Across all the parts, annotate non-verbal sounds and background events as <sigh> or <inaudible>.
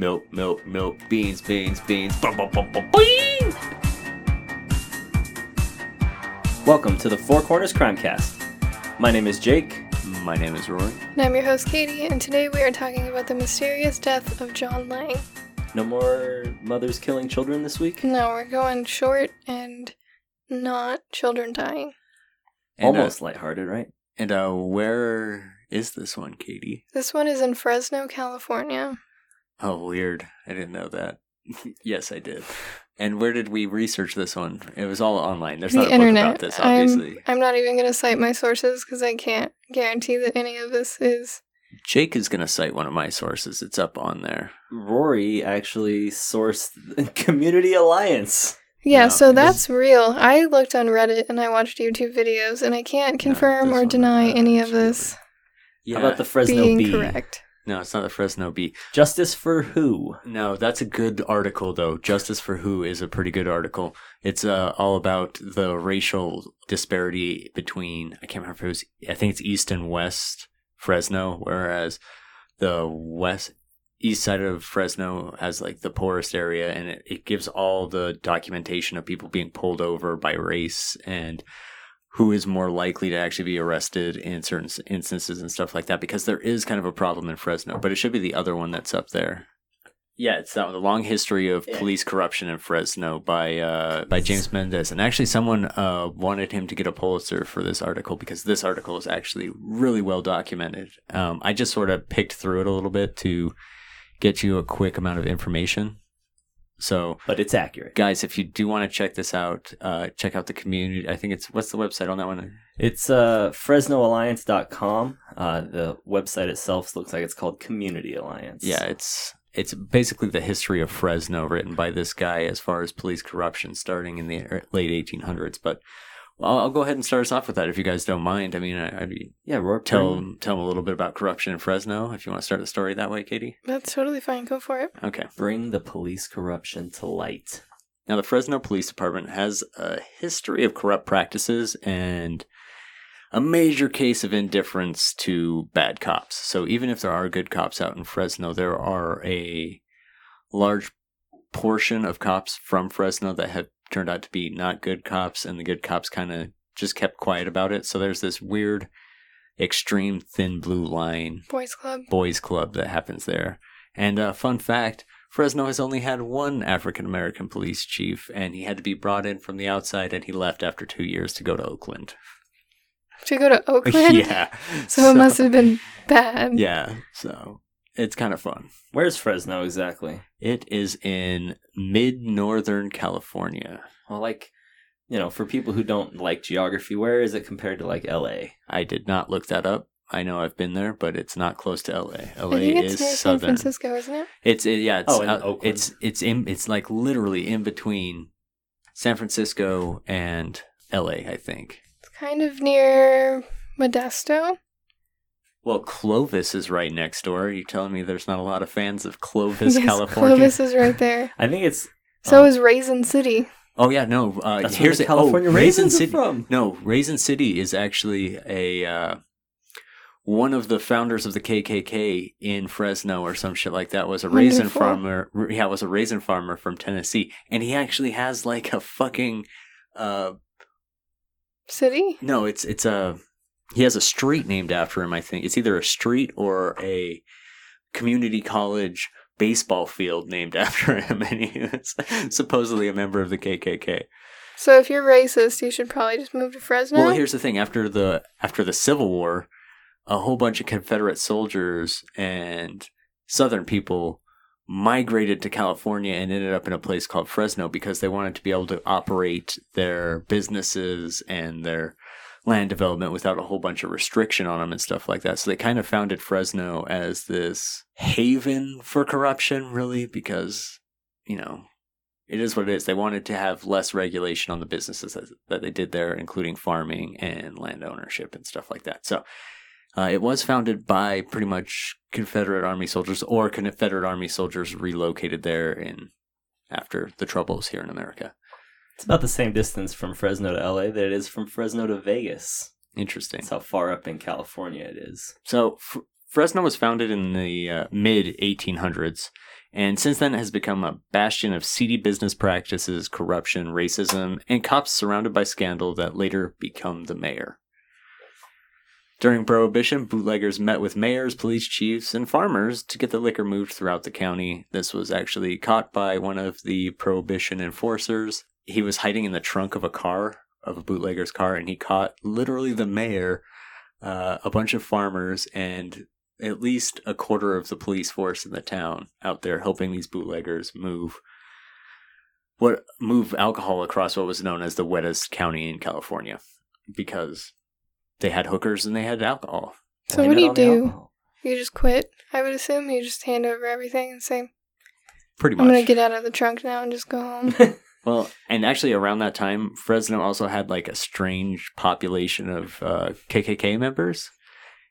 milk, milk, milk, beans, beans, beans. Bum, bum, bum, bum, boing! Welcome to the Four Corners Crimecast. My name is Jake. My name is Rory. And I'm your host, Katie, and today we are talking about the mysterious death of John Lang. No more mothers killing children this week? No, we're going short and not children dying. And, uh, Almost lighthearted, right? and uh, where is this one, Katie? This one is in Fresno, California. Oh, weird. I didn't know that. <laughs> yes, I did. And where did we research this one? It was all online. There's the not a internet. book about this, obviously. I'm, I'm not even going to cite my sources because I can't guarantee that any of this is. Jake is going to cite one of my sources. It's up on there. Rory actually sourced the <laughs> Community Alliance. Yeah, No, so that's real. I looked on Reddit and I watched YouTube videos, and I can't confirm or deny uh, any of this Yeah. How about the Fresno being Bee? correct. No, it's not the Fresno Bee. Justice for who? No, that's a good article though. Justice for Who is a pretty good article. It's uh, all about the racial disparity between I can't remember if it was I think it's East and West Fresno, whereas the West East side of Fresno has like the poorest area, and it, it gives all the documentation of people being pulled over by race and who is more likely to actually be arrested in certain instances and stuff like that because there is kind of a problem in Fresno, but it should be the other one that's up there. Yeah, it's that one, the long history of Yeah. police corruption in Fresno by uh, by James Mendez, and actually someone uh, wanted him to get a Pulitzer for this article because this article is actually really well documented. Um, I just sort of picked through it a little bit to get you a quick amount of information. So But it's accurate. guys, if you do want to check this out, uh, check out the community. I think it's what's the website on that one? It's uh, FresnoAlliance.com. Uh, the website itself looks like it's called Community Alliance. Yeah, it's it's basically the history of Fresno written by this guy as far as police corruption starting in the er- late 1800s. But I'll, I'll go ahead and start us off with that if you guys don't mind. I mean, I, I'd be, Yeah, Rory. tell tell them a little bit about corruption in Fresno if you want to start the story that way, Katie. That's totally fine. Go for it. Okay. Bring the police corruption to light. Now, the Fresno Police Department has a history of corrupt practices and a major case of indifference to bad cops. So, even if there are good cops out in Fresno, there are a large portion of cops from Fresno that have turned out to be not good cops, and the good cops kind of just kept quiet about it. So, there's this weird, extreme thin blue line Boys Club. boys club that happens there. And uh, fun fact Fresno has only had one African American police chief, and he had to be brought in from the outside, and he left after two years to go to Oakland. To go to <laughs> Oakland? yeah. So, it must have been bad. Yeah. So it's kind of fun. Where's Fresno exactly? It is in mid northern California. Well, like, you know, for people who don't like geography, where is it compared to like LA? I did not look that up. I know I've been there, but it's not close to LA. LA I think it's is near San southern. Francisco, isn't it? It's it, yeah. It's Oh, in out- Oakland. it's it's in it's like literally in between San Francisco and L.A. I think. It's kind of near Modesto. Well, Clovis is right next door. Are you telling me there's not a lot of fans of <laughs> Clovis, yes, California? Clovis is right there. <laughs> I think it's So Um, is Raisin City. Oh yeah, no. Uh, that's here's where the the- California oh, raisins Raisin City. from. No, Raisin City is actually a uh, one of the founders of the KKK in Fresno or some shit like that was a raisin Wonderful. farmer. Yeah, was a raisin farmer from Tennessee, and he actually has like a fucking uh, City? no, it's it's a he has a street named after him. I think it's either a street or a community college baseball field named <laughs> after him, and he is supposedly a member of the KKK. So if you're racist, you should probably just move to Fresno. Well, here's the thing: after the after the Civil War, a whole bunch of Confederate soldiers and Southern people migrated to California and ended up in a place called Fresno because they wanted to be able to operate their businesses and their land development without a whole bunch of restriction on them and stuff like that. So they kind of founded Fresno as this haven for corruption, really, because you know it is what it is. They wanted to have less regulation on the businesses that, that they did there, including farming and land ownership and stuff like that. So uh, it was founded by pretty much Confederate Army soldiers or Confederate Army soldiers relocated there in after the troubles here in America. It's about the same distance from Fresno to LA that it is from Fresno to Vegas. Interesting. That's how far up in California it is. So F- Fresno was founded in the uh, mid 1800s, And since then, it has become a bastion of seedy business practices, corruption, racism, and cops surrounded by scandal that later become the mayor. During Prohibition, bootleggers met with mayors, police chiefs, and farmers to get the liquor moved throughout the county. This was actually caught by one of the Prohibition enforcers. He was hiding in the trunk of a car, of a bootlegger's car, and he caught literally the mayor, uh, a bunch of farmers, and at least a quarter of the police force in the town out there helping these bootleggers move what move alcohol across what was known as the wettest county in California because they had hookers and they had alcohol. So what do you do? alcohol. You just quit. I would assume you just hand over everything and say, Pretty much." "I'm gonna get out of the trunk now and just go home." <laughs> Well, and actually around that time, Fresno also had like a strange population of uh, KKK members.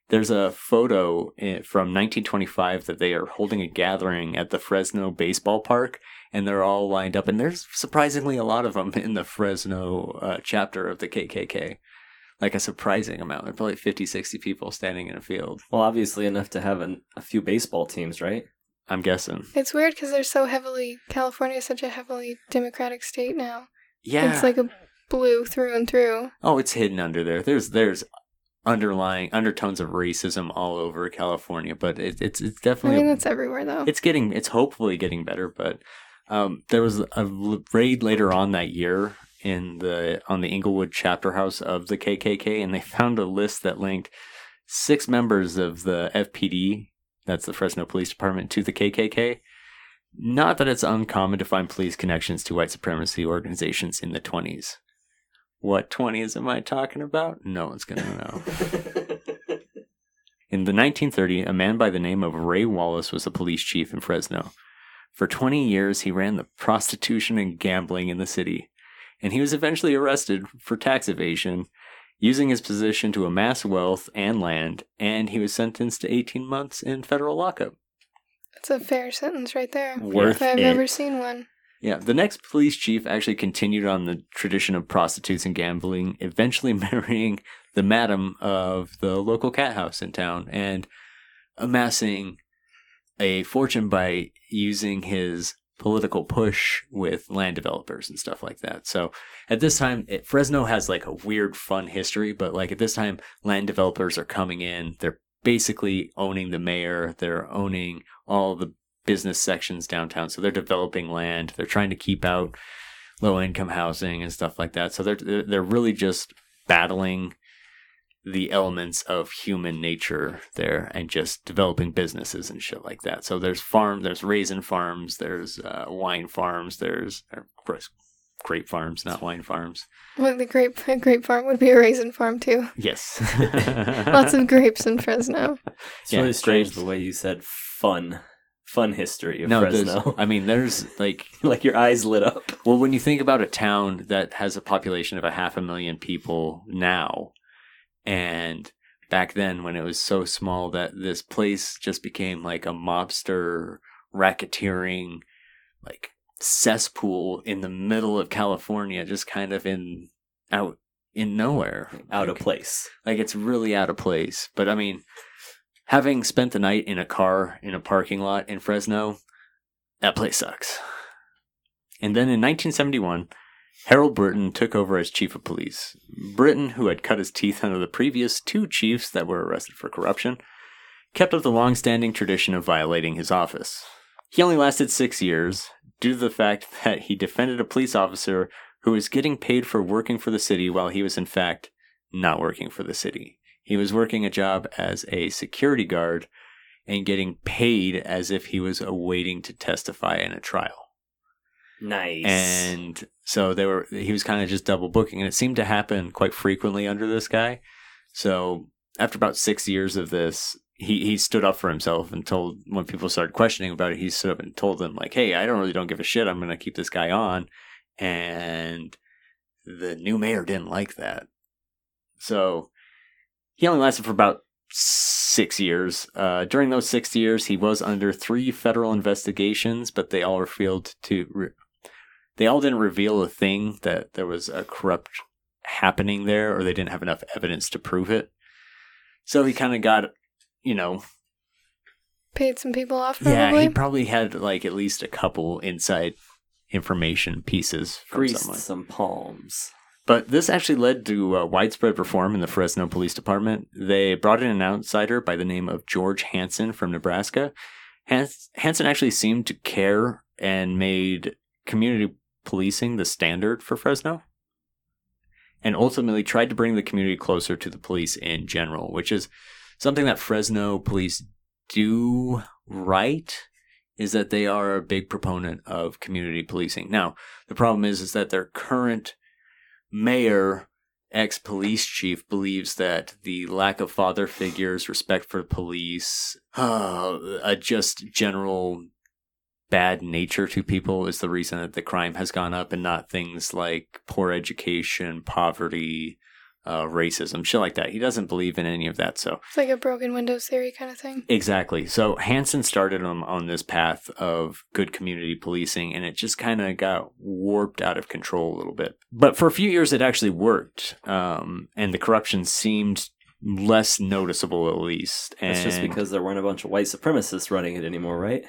There's a photo from 1925 that they are holding a gathering at the Fresno baseball park, and they're all lined up. And there's surprisingly a lot of them in the Fresno uh, chapter of the KKK. Like a surprising amount. There's probably 50, 60 people standing in a field, Well, obviously enough to have an, a few baseball teams, right? I'm guessing. it's weird because they're so heavily California is such a heavily Democratic state now. Yeah. It's like a blue through and through. Oh, it's hidden under there. There's there's underlying undertones of racism all over California, but it, it's it's definitely. I mean, that's everywhere though. it's getting it's hopefully getting better. But um, there was a raid later on that year in the on the Inglewood chapter house of the KKK, and they <laughs> found a list that linked six members of the FPD, that's the Fresno Police Department, to the KKK. Not that it's uncommon to find police connections to white supremacy organizations in the 20s. What 20s am I talking about? No one's going to know. <laughs> In the 1930s, a man by the name of Ray Wallace was a police chief in Fresno. For 20 years, he ran the prostitution and gambling in the city, and he was eventually arrested for tax evasion, using his position to amass wealth and land, and he was sentenced to 18 months in federal lockup. That's a fair sentence right there. Worth if I've it. ever seen one. Yeah, the next police chief actually continued on the tradition of prostitutes and gambling, eventually <laughs> marrying the madam of the local cat house in town and amassing a fortune by using his political push with land developers and stuff like that. So at this time, it, Fresno has like a weird, fun history, but like at this time, land developers are coming in. They're basically owning the mayor, they're owning all the business sections downtown. So they're developing land. They're trying to keep out low income housing and stuff like that. So they're they're they're really just battling the elements of human nature there and just developing businesses and shit like that. So there's farm, there's raisin farms, there's uh, wine farms, there's or, gross, grape farms, not wine farms. Well, the grape a <laughs> grape farm would be a raisin farm too. Yes, <laughs> <laughs> Lots of grapes in Fresno. It's Yeah, really strange grapes. the way you said fun, fun history of no. Fresno. I mean, there's like like your eyes lit up. Well, when you think about a town that has a population of a half a million people now, and back then when it was so small that this place just became like a mobster racketeering, like cesspool in the middle of California, just kind of in out in nowhere, Out of place. like it's really out of place. But I mean, having spent the night in a car in a parking lot in Fresno, that place sucks. And then in 1971, Harold Britton took over as chief of police. Britton, who had cut his teeth under the previous two chiefs that were arrested for corruption, kept up the long-standing tradition of violating his office. He only lasted six years due to the fact <laughs> that he defended a police officer who was getting paid for working for the city while he was in fact not working for the city. He was working a job as a security guard and getting paid as if he was awaiting to testify in a trial. Nice. And so they were he was kind of just double booking and it seemed to happen quite frequently under this guy. So after about 6 years of this, he he stood up for himself and told when people started questioning about it, he stood up and told them like, "Hey, I don't really don't give a shit. I'm going to keep this guy on." And the new mayor didn't like that. So he only lasted for about six years. Uh, during those six years, he was under three federal investigations, but they all revealed to re- they all didn't reveal a thing that there was a corrupt happening there, or they didn't have enough evidence to prove it. So he kind of got, you know, paid some people off. Yeah, he probably had like at least a couple inside information pieces from Greased someone. some palms. But this actually led to uh, widespread reform in the Fresno Police Department. They brought in an outsider by the name of George Hansen from Nebraska. Hans- Hansen actually seemed to care and made community policing the standard for Fresno. And ultimately tried to bring the community closer to the police in general, which is something that Fresno police do right is that they are a big proponent of community policing. Now, the problem is is that their current mayor, ex police chief, believes that the lack of father figures, respect for police, <sighs> uh, a just general bad nature to people is the reason that the crime has gone up and not things like poor education, poverty, uh, racism, shit like that. He doesn't believe in any of that. So, It's like a broken windows theory kind of thing. Exactly. So Hansen started him on this path of good community policing, and it just kind of got warped out of control a little bit. But for a few years, it actually worked, um, and the corruption seemed less noticeable, at least. And That's just because there weren't a bunch of white supremacists running it anymore, right?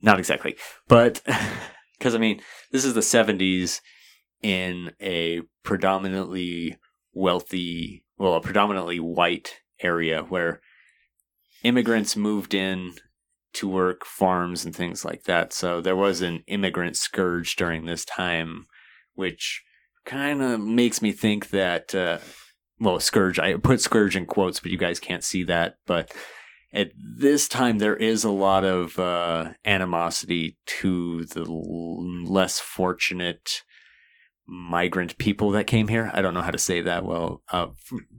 Not exactly, but <laughs> because I mean, this is the '70s in a predominantly wealthy, well, a predominantly white area where immigrants moved in to work farms and things like that. So there was an immigrant scourge during this time, which kind of makes me think that, uh, well, scourge, I put scourge in quotes, but you guys can't see that. But at this time, there is a lot of uh, animosity to the less fortunate migrant people that came here. I don't know how to say that well. Uh,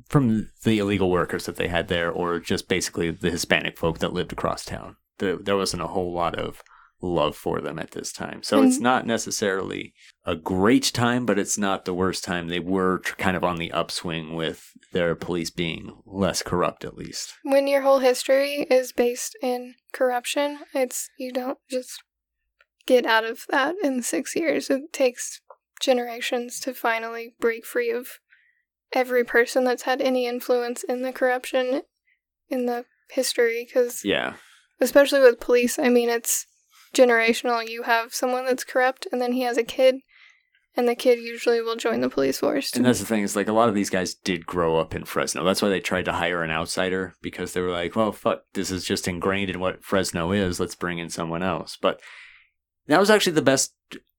from the illegal workers that they had there, or just basically the Hispanic folk that lived across town. There, there wasn't a whole lot of love for them at this time. So it's Mm. not necessarily a great time, but it's not the worst time. They were tr- kind of on the upswing with their police being less corrupt, at least. When your whole history is based in corruption, it's you don't just get out of that in six years. It takes generations to finally break free of every person that's had any influence in the corruption in the history. Because Yeah. especially with police, I mean, it's generational. You have someone that's corrupt, and then he has a kid, and the kid usually will join the police force. And that's the thing is like a lot of these guys did grow up in Fresno. That's why they tried to hire an outsider because they were like, well, fuck, this is just ingrained in what Fresno is. Let's bring in someone else. But that was actually the best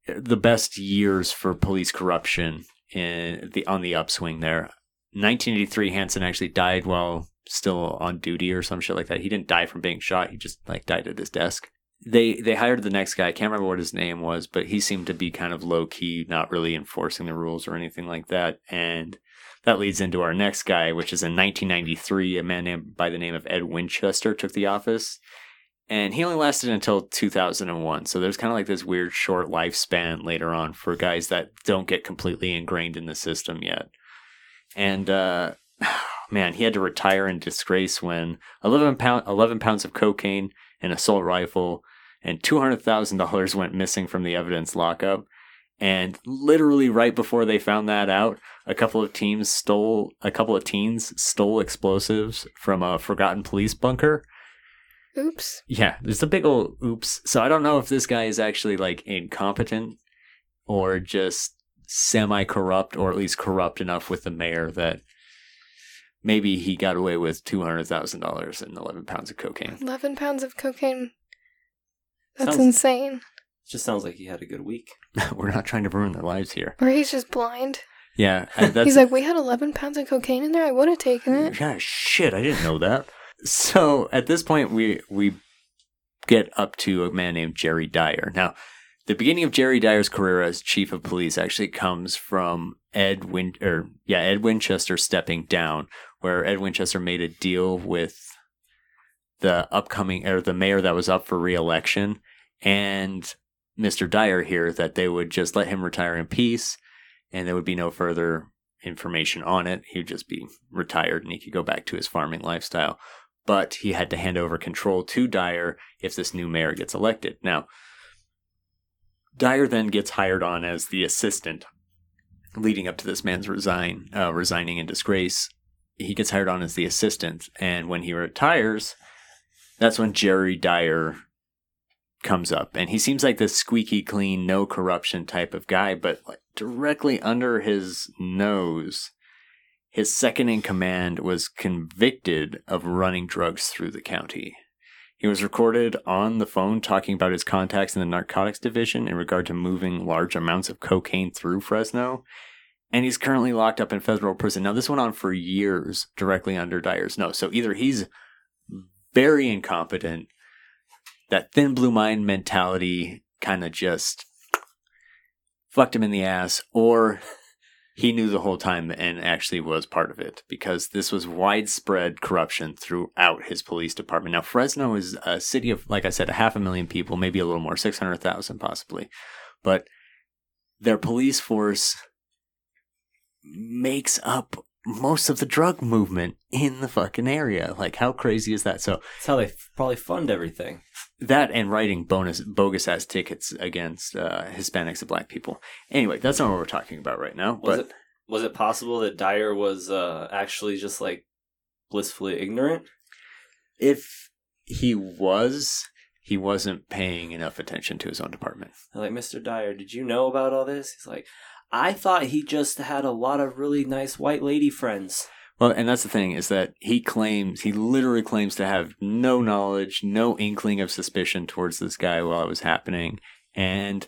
the best years for police corruption in the on the upswing there. 1983 Hansen actually died while still on duty or some shit like that. He didn't die from being shot. He just like died at his desk. They they hired the next guy. I can't remember what his name was, but he seemed to be kind of low key, not really enforcing the rules or anything like that. And that leads into our next guy, which is in 1993. A man named by the name of Ed Winchester took the office, and he only lasted until 2001. So there's kind of like this weird short lifespan later on for guys that don't get completely ingrained in the system yet. And uh, <sighs> man, he had to retire in disgrace when 11 pound 11 pounds of cocaine, an assault rifle, and two hundred thousand dollars went missing from the evidence lockup. And literally right before they found that out, a couple of teams stole a couple of teens stole explosives from a forgotten police bunker. Oops. Yeah, there's a big old oops. So I don't know if this guy is actually like incompetent or just semi corrupt or at least corrupt enough with the mayor that maybe he got away with two hundred thousand dollars and eleven pounds of cocaine. 11 pounds of cocaine. That's Sounds- insane. Just sounds like he had a good week. <laughs> We're not trying to ruin their lives here. Or he's just blind. Yeah, I- <laughs> that's He's like, we had 11 pounds of cocaine in there. I would have taken it. Yeah, shit, I didn't know that. So at this point, we we get up to a man named Jerry Dyer. Now, the beginning of Jerry Dyer's career as chief of police actually comes from Ed Win or yeah Ed Winchester stepping down, where Ed Winchester made a deal with the upcoming or the mayor that was up for reelection and Mr. Dyer here that they would just let him retire in peace and there would be no further information on it. He'd just be retired and he could go back to his farming lifestyle. But he had to hand over control to Dyer if this new mayor gets elected. Now, Dyer then gets hired on as the assistant leading up to this man's resign, uh, resigning in disgrace. He gets hired on as the assistant, and when he retires, that's when Jerry Dyer comes up, and he seems like this squeaky clean, no corruption type of guy, but like directly under his nose, his second in command was convicted of running drugs through the county. He was recorded on the phone talking about his contacts in the narcotics division in regard to moving large amounts of cocaine through Fresno. And he's currently locked up in federal prison. Now, this went on for years directly under Dyer's nose. So either he's very incompetent, that thin blue mind mentality kind of just fucked him in the ass, or he knew the whole time and actually was part of it because this was widespread corruption throughout his police department. Now, Fresno is a city of, like I said, a half a million people, maybe a little more, 600,000 possibly. But their police force makes up most of the drug movement in the fucking area. Like, how crazy is that? So, That's how they f- probably fund everything. that and writing bonus bogus ass tickets against uh, Hispanics and black people. Anyway, that's not what we're talking about right now. Was but it was it possible that Dyer was uh, actually just like blissfully ignorant? if he was, he wasn't paying enough attention to his own department. They're like, Mr. Dyer, did you know about all this? He's like, I thought he just had a lot of really nice white lady friends. Well, and that's the thing is that he claims he literally claims to have no knowledge, no inkling of suspicion towards this guy while it was happening, and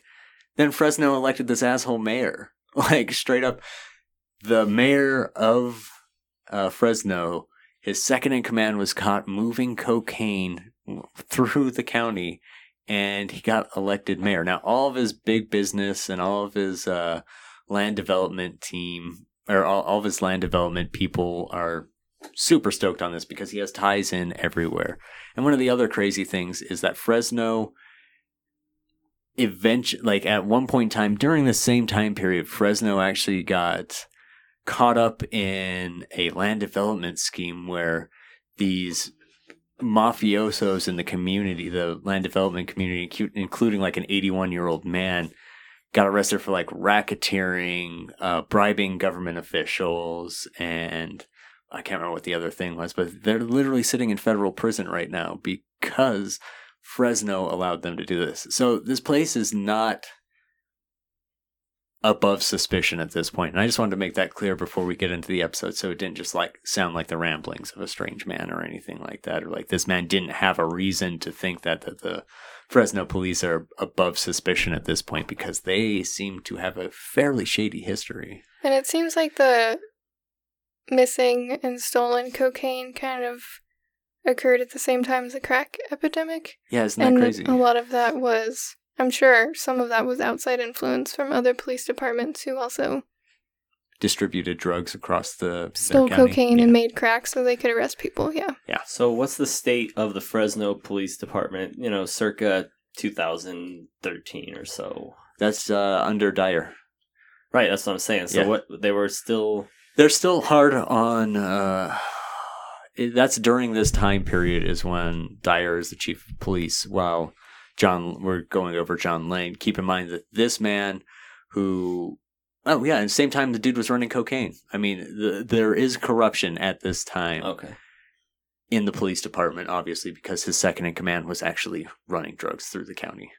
then Fresno elected this asshole mayor, <laughs> like straight up, the mayor of uh, Fresno. His second in command was caught moving cocaine <laughs> through the county, and he got elected mayor. Now, all of his big business and all of his uh, land development team or all, all of his land development people are super stoked on this because he has ties in everywhere. And one of the other crazy things is that Fresno eventually like at one point in time during the same time period Fresno actually got caught up in a land development scheme where these mafiosos in the community, the land development community, including like an 81 year old man, got arrested for like racketeering, uh, bribing government officials, and I can't remember what the other thing was, but they're literally sitting in federal prison right now because Fresno allowed them to do this. So this place is not above suspicion at this point. And I just wanted to make that clear before we get into the episode so it didn't just like sound like the ramblings of a strange man or anything like that or like this man didn't have a reason to think that that the Fresno police are above suspicion at this point because they seem to have a fairly shady history. And it seems like the missing and stolen cocaine kind of occurred at the same time as the crack epidemic. Yeah, isn't that and crazy? a lot of that was, I'm sure, some of that was outside influence from other police departments who also Distributed drugs across the their stole county. cocaine Yeah. and made crack so they could arrest people. Yeah. Yeah. So, what's the state of the Fresno Police Department? You know, circa 2013 or so. That's uh, under Dyer. Right, that's what I'm saying. So, Yeah. what they were still They're still hard on. Uh, that's during this time period is when Dyer is the chief of police. While John, we're going over John Lang. Keep in mind that this man, who, oh yeah, and the same time the dude was running cocaine. I mean, the, there is corruption at this time okay. in the police department, obviously, because his second in command was actually running drugs through the county.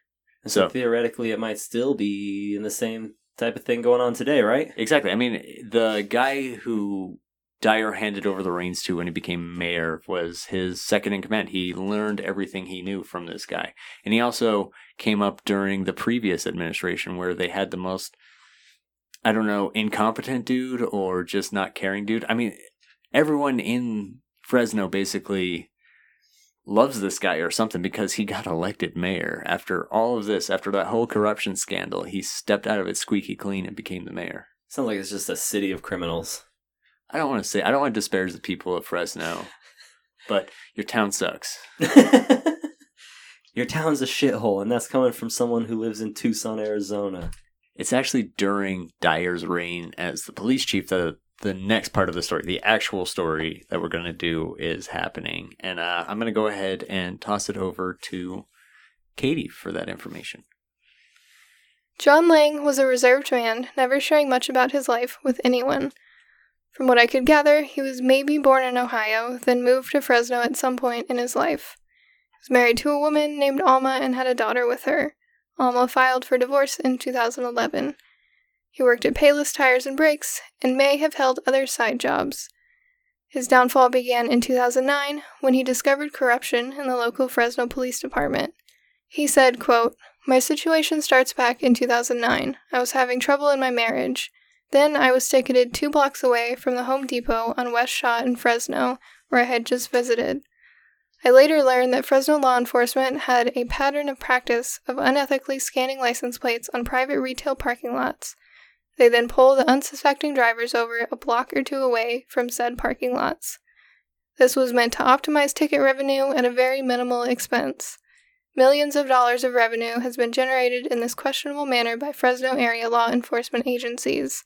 And so, So- theoretically, it might still be in the same type of thing going on today, right? Exactly. I mean, the guy who Dyer handed over the reins to when he became mayor was his second in command. He learned everything he knew from this guy. And he also came up during the previous administration where they had the most, I don't know, incompetent dude or just not caring dude. I mean, everyone in Fresno basically loves this guy or something because he got elected mayor after all of this after that whole corruption scandal he stepped out of it squeaky clean and became the mayor Sounds like it's just a city of criminals. I don't want to say I don't want to disparage the people of Fresno, but your town sucks. <laughs> Your town's a shithole, and that's coming from someone who lives in Tucson, Arizona. It's actually during Dyer's reign as the police chief that the next part of the story, the actual story that we're going to do, is happening. And uh, I'm going to go ahead and toss it over to Katie for that information. John Lang was a reserved man, never sharing much about his life with anyone. From what I could gather, he was maybe born in Ohio, then moved to Fresno at some point in his life. He was married to a woman named Alma and had a daughter with her. Alma filed for divorce in 2011. He worked at Payless Tires and Brakes and may have held other side jobs. His downfall began in 2009 when he discovered corruption in the local Fresno Police Department. He said, quote, My situation starts back in 2009. I was having trouble in my marriage. Then I was ticketed two blocks away from the Home Depot on West Shaw in Fresno, where I had just visited. I later learned that Fresno law enforcement had a pattern of practice of unethically scanning license plates on private retail parking lots. They then pull the unsuspecting drivers over a block or two away from said parking lots. This was meant to optimize ticket revenue at a very minimal expense. Millions of dollars of revenue has been generated in this questionable manner by Fresno area law enforcement agencies,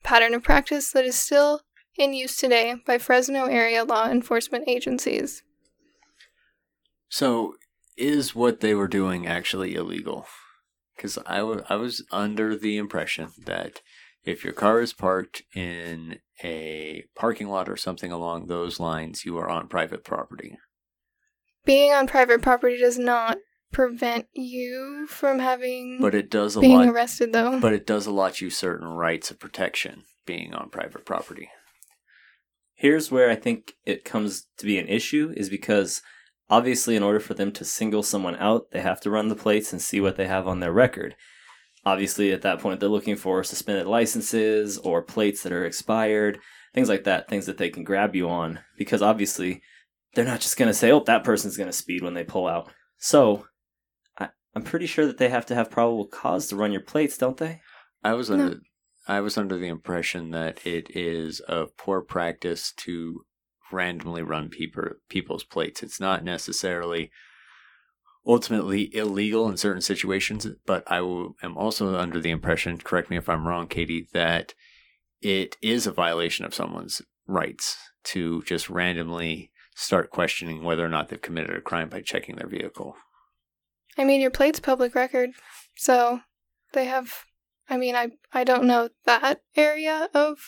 a pattern of practice that is still in use today by Fresno area law enforcement agencies. So, is what they were doing actually illegal? Because I, w- I was under the impression that if your car is parked in a parking lot or something along those lines, you are on private property. Being on private property does not prevent you from having But it does a being lot. arrested, though. But it does allot you certain rights of protection being on private property. Here's where I think it comes to be an issue is because obviously in order for them to single someone out, they have to run the plates and see what they have on their record. Obviously at that point they're looking for suspended licenses or plates that are expired, things like that, things that they can grab you on because obviously they're not just going to say, "Oh, that person's going to speed when they pull out." So, I, I'm pretty sure that they have to have probable cause to run your plates, don't they? I was No. under I was under the impression that it is of poor practice to randomly run people people's plates. It's not necessarily ultimately illegal in certain situations, but I will, am also under the impression, correct me if I'm wrong, Katie, that it is a violation of someone's rights to just randomly start questioning whether or not they've committed a crime by checking their vehicle. I mean, your plate's public record, so they have. I mean, I I don't know that area of.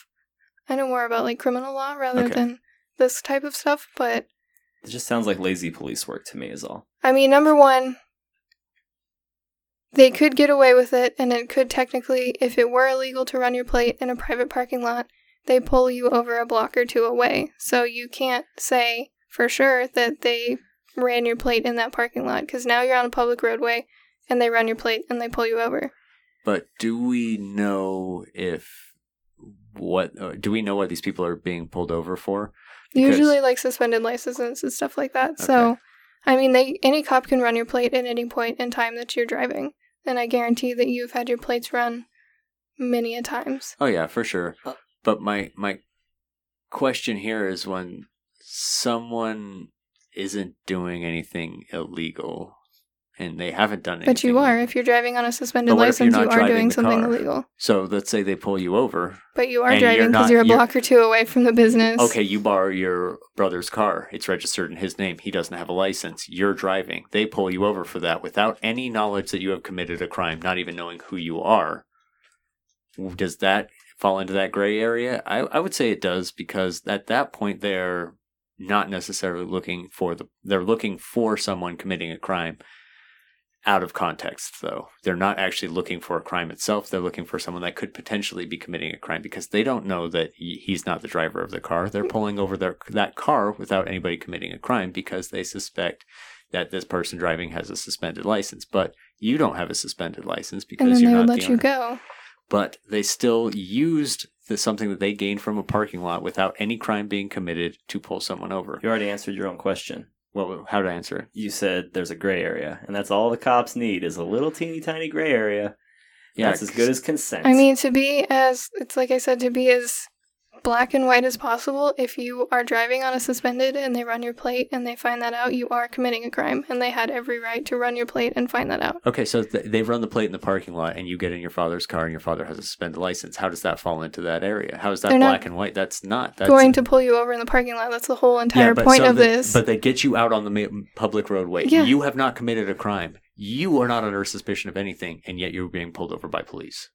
I know more about like criminal law rather Okay. than this type of stuff, but It just sounds like lazy police work to me is all. I mean, number one, they could get away with it, and it could technically, if it were illegal to run your plate in a private parking lot, they pull you over a block or two away. So you can't say for sure that they ran your plate in that parking lot because now you're on a public roadway and they run your plate and they pull you over. But do we know if what uh, do we know what these people are being pulled over for? Because- Usually, like suspended licenses and stuff like that. So, I mean, they any cop can run your plate at any point in time that you're driving, and I guarantee that you've had your plates run many a times. Oh yeah, for sure. Uh, But my my question here is when someone isn't doing anything illegal and they haven't done anything. But you are if you're driving on a suspended But what if you're license. You are doing something car? illegal. So let's say they pull you over. But you are you're driving because you're a you're- block or two away from the business. Okay, you borrow your brother's car. It's registered in his name. He doesn't have a license. You're driving. They pull you over for that without any knowledge that you have committed a crime, not even knowing who you are. Does that fall into that gray area? I, I would say it does because at that point they're not necessarily looking for the they're looking for someone committing a crime out of context though. They're not actually looking for a crime itself. They're looking for someone that could potentially be committing a crime because they don't know that he's not the driver of the car. They're hmm. pulling over their that car without anybody committing a crime because they suspect that this person driving has a suspended license. But you don't have a suspended license because and then you're they would not let the you owner. go. But they still used the, something that they gained from a parking lot without any crime being committed to pull someone over. You already answered your own question. Well, how I answer it? You said there's a gray area, and that's all the cops need is a little teeny tiny gray area. Yeah, that's as good as consent. I mean, to be as it's like I said, to be as black and white as possible. If you are driving on a suspended and they run your plate and they find that out, you are committing a crime, and they had every right to run your plate and find that out. Okay, so th- they run the plate in the parking lot, and you get in your father's car, and your father has a suspended license. How does that fall into that area? How is that They're black and white? That's not. That's Going to pull you over in the parking lot. That's the whole entire but point so of the- this. But they get you out on the ma- public roadway. Yeah. You have not committed a crime. You are not under suspicion of anything, and yet you're being pulled over by police.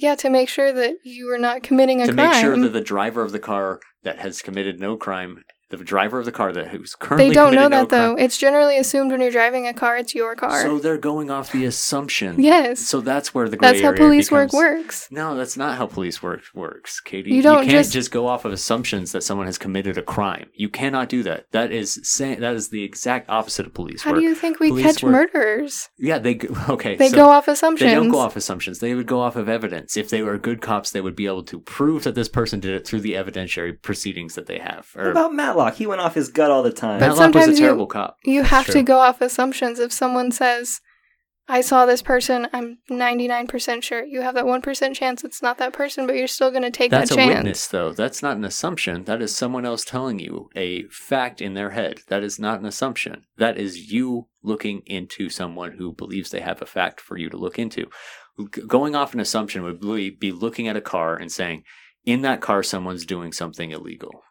Yeah, to make sure that you are not committing a to crime. make sure that the driver of the car that has committed no crime the driver of the car that who's currently They don't know committed no that though. crime. It's generally assumed when you're driving a car, it's your car. So they're going off the assumption. yes, So that's where the gray that's how area police work works. No, that's not how police work works, Katie. You don't can't just- just... go off of assumptions that someone has committed a crime. You cannot do that. That is saying that is the exact opposite of police work. How work. do you think we Police catch work- murderers? Yeah, they go- <laughs> okay. They so go off assumptions. They don't go off assumptions. They would go off of evidence. If they were good cops, they would be able to prove that this person did it through the evidentiary proceedings that they have. What Or about Matlock? He went off his gut all the time. But Matlock was sometimes a you- cop. You have True. to go off assumptions. If someone says, I saw this person, I'm 99% sure. You have that 1% chance it's not that person, but you're still going to take That's that a chance. witness, though. That's not an assumption. That is someone else telling you a fact in their head. That is not an assumption. That is you looking into someone who believes they have a fact for you to look into. Going off an assumption would be be looking at a car and saying, in that car, someone's doing something illegal.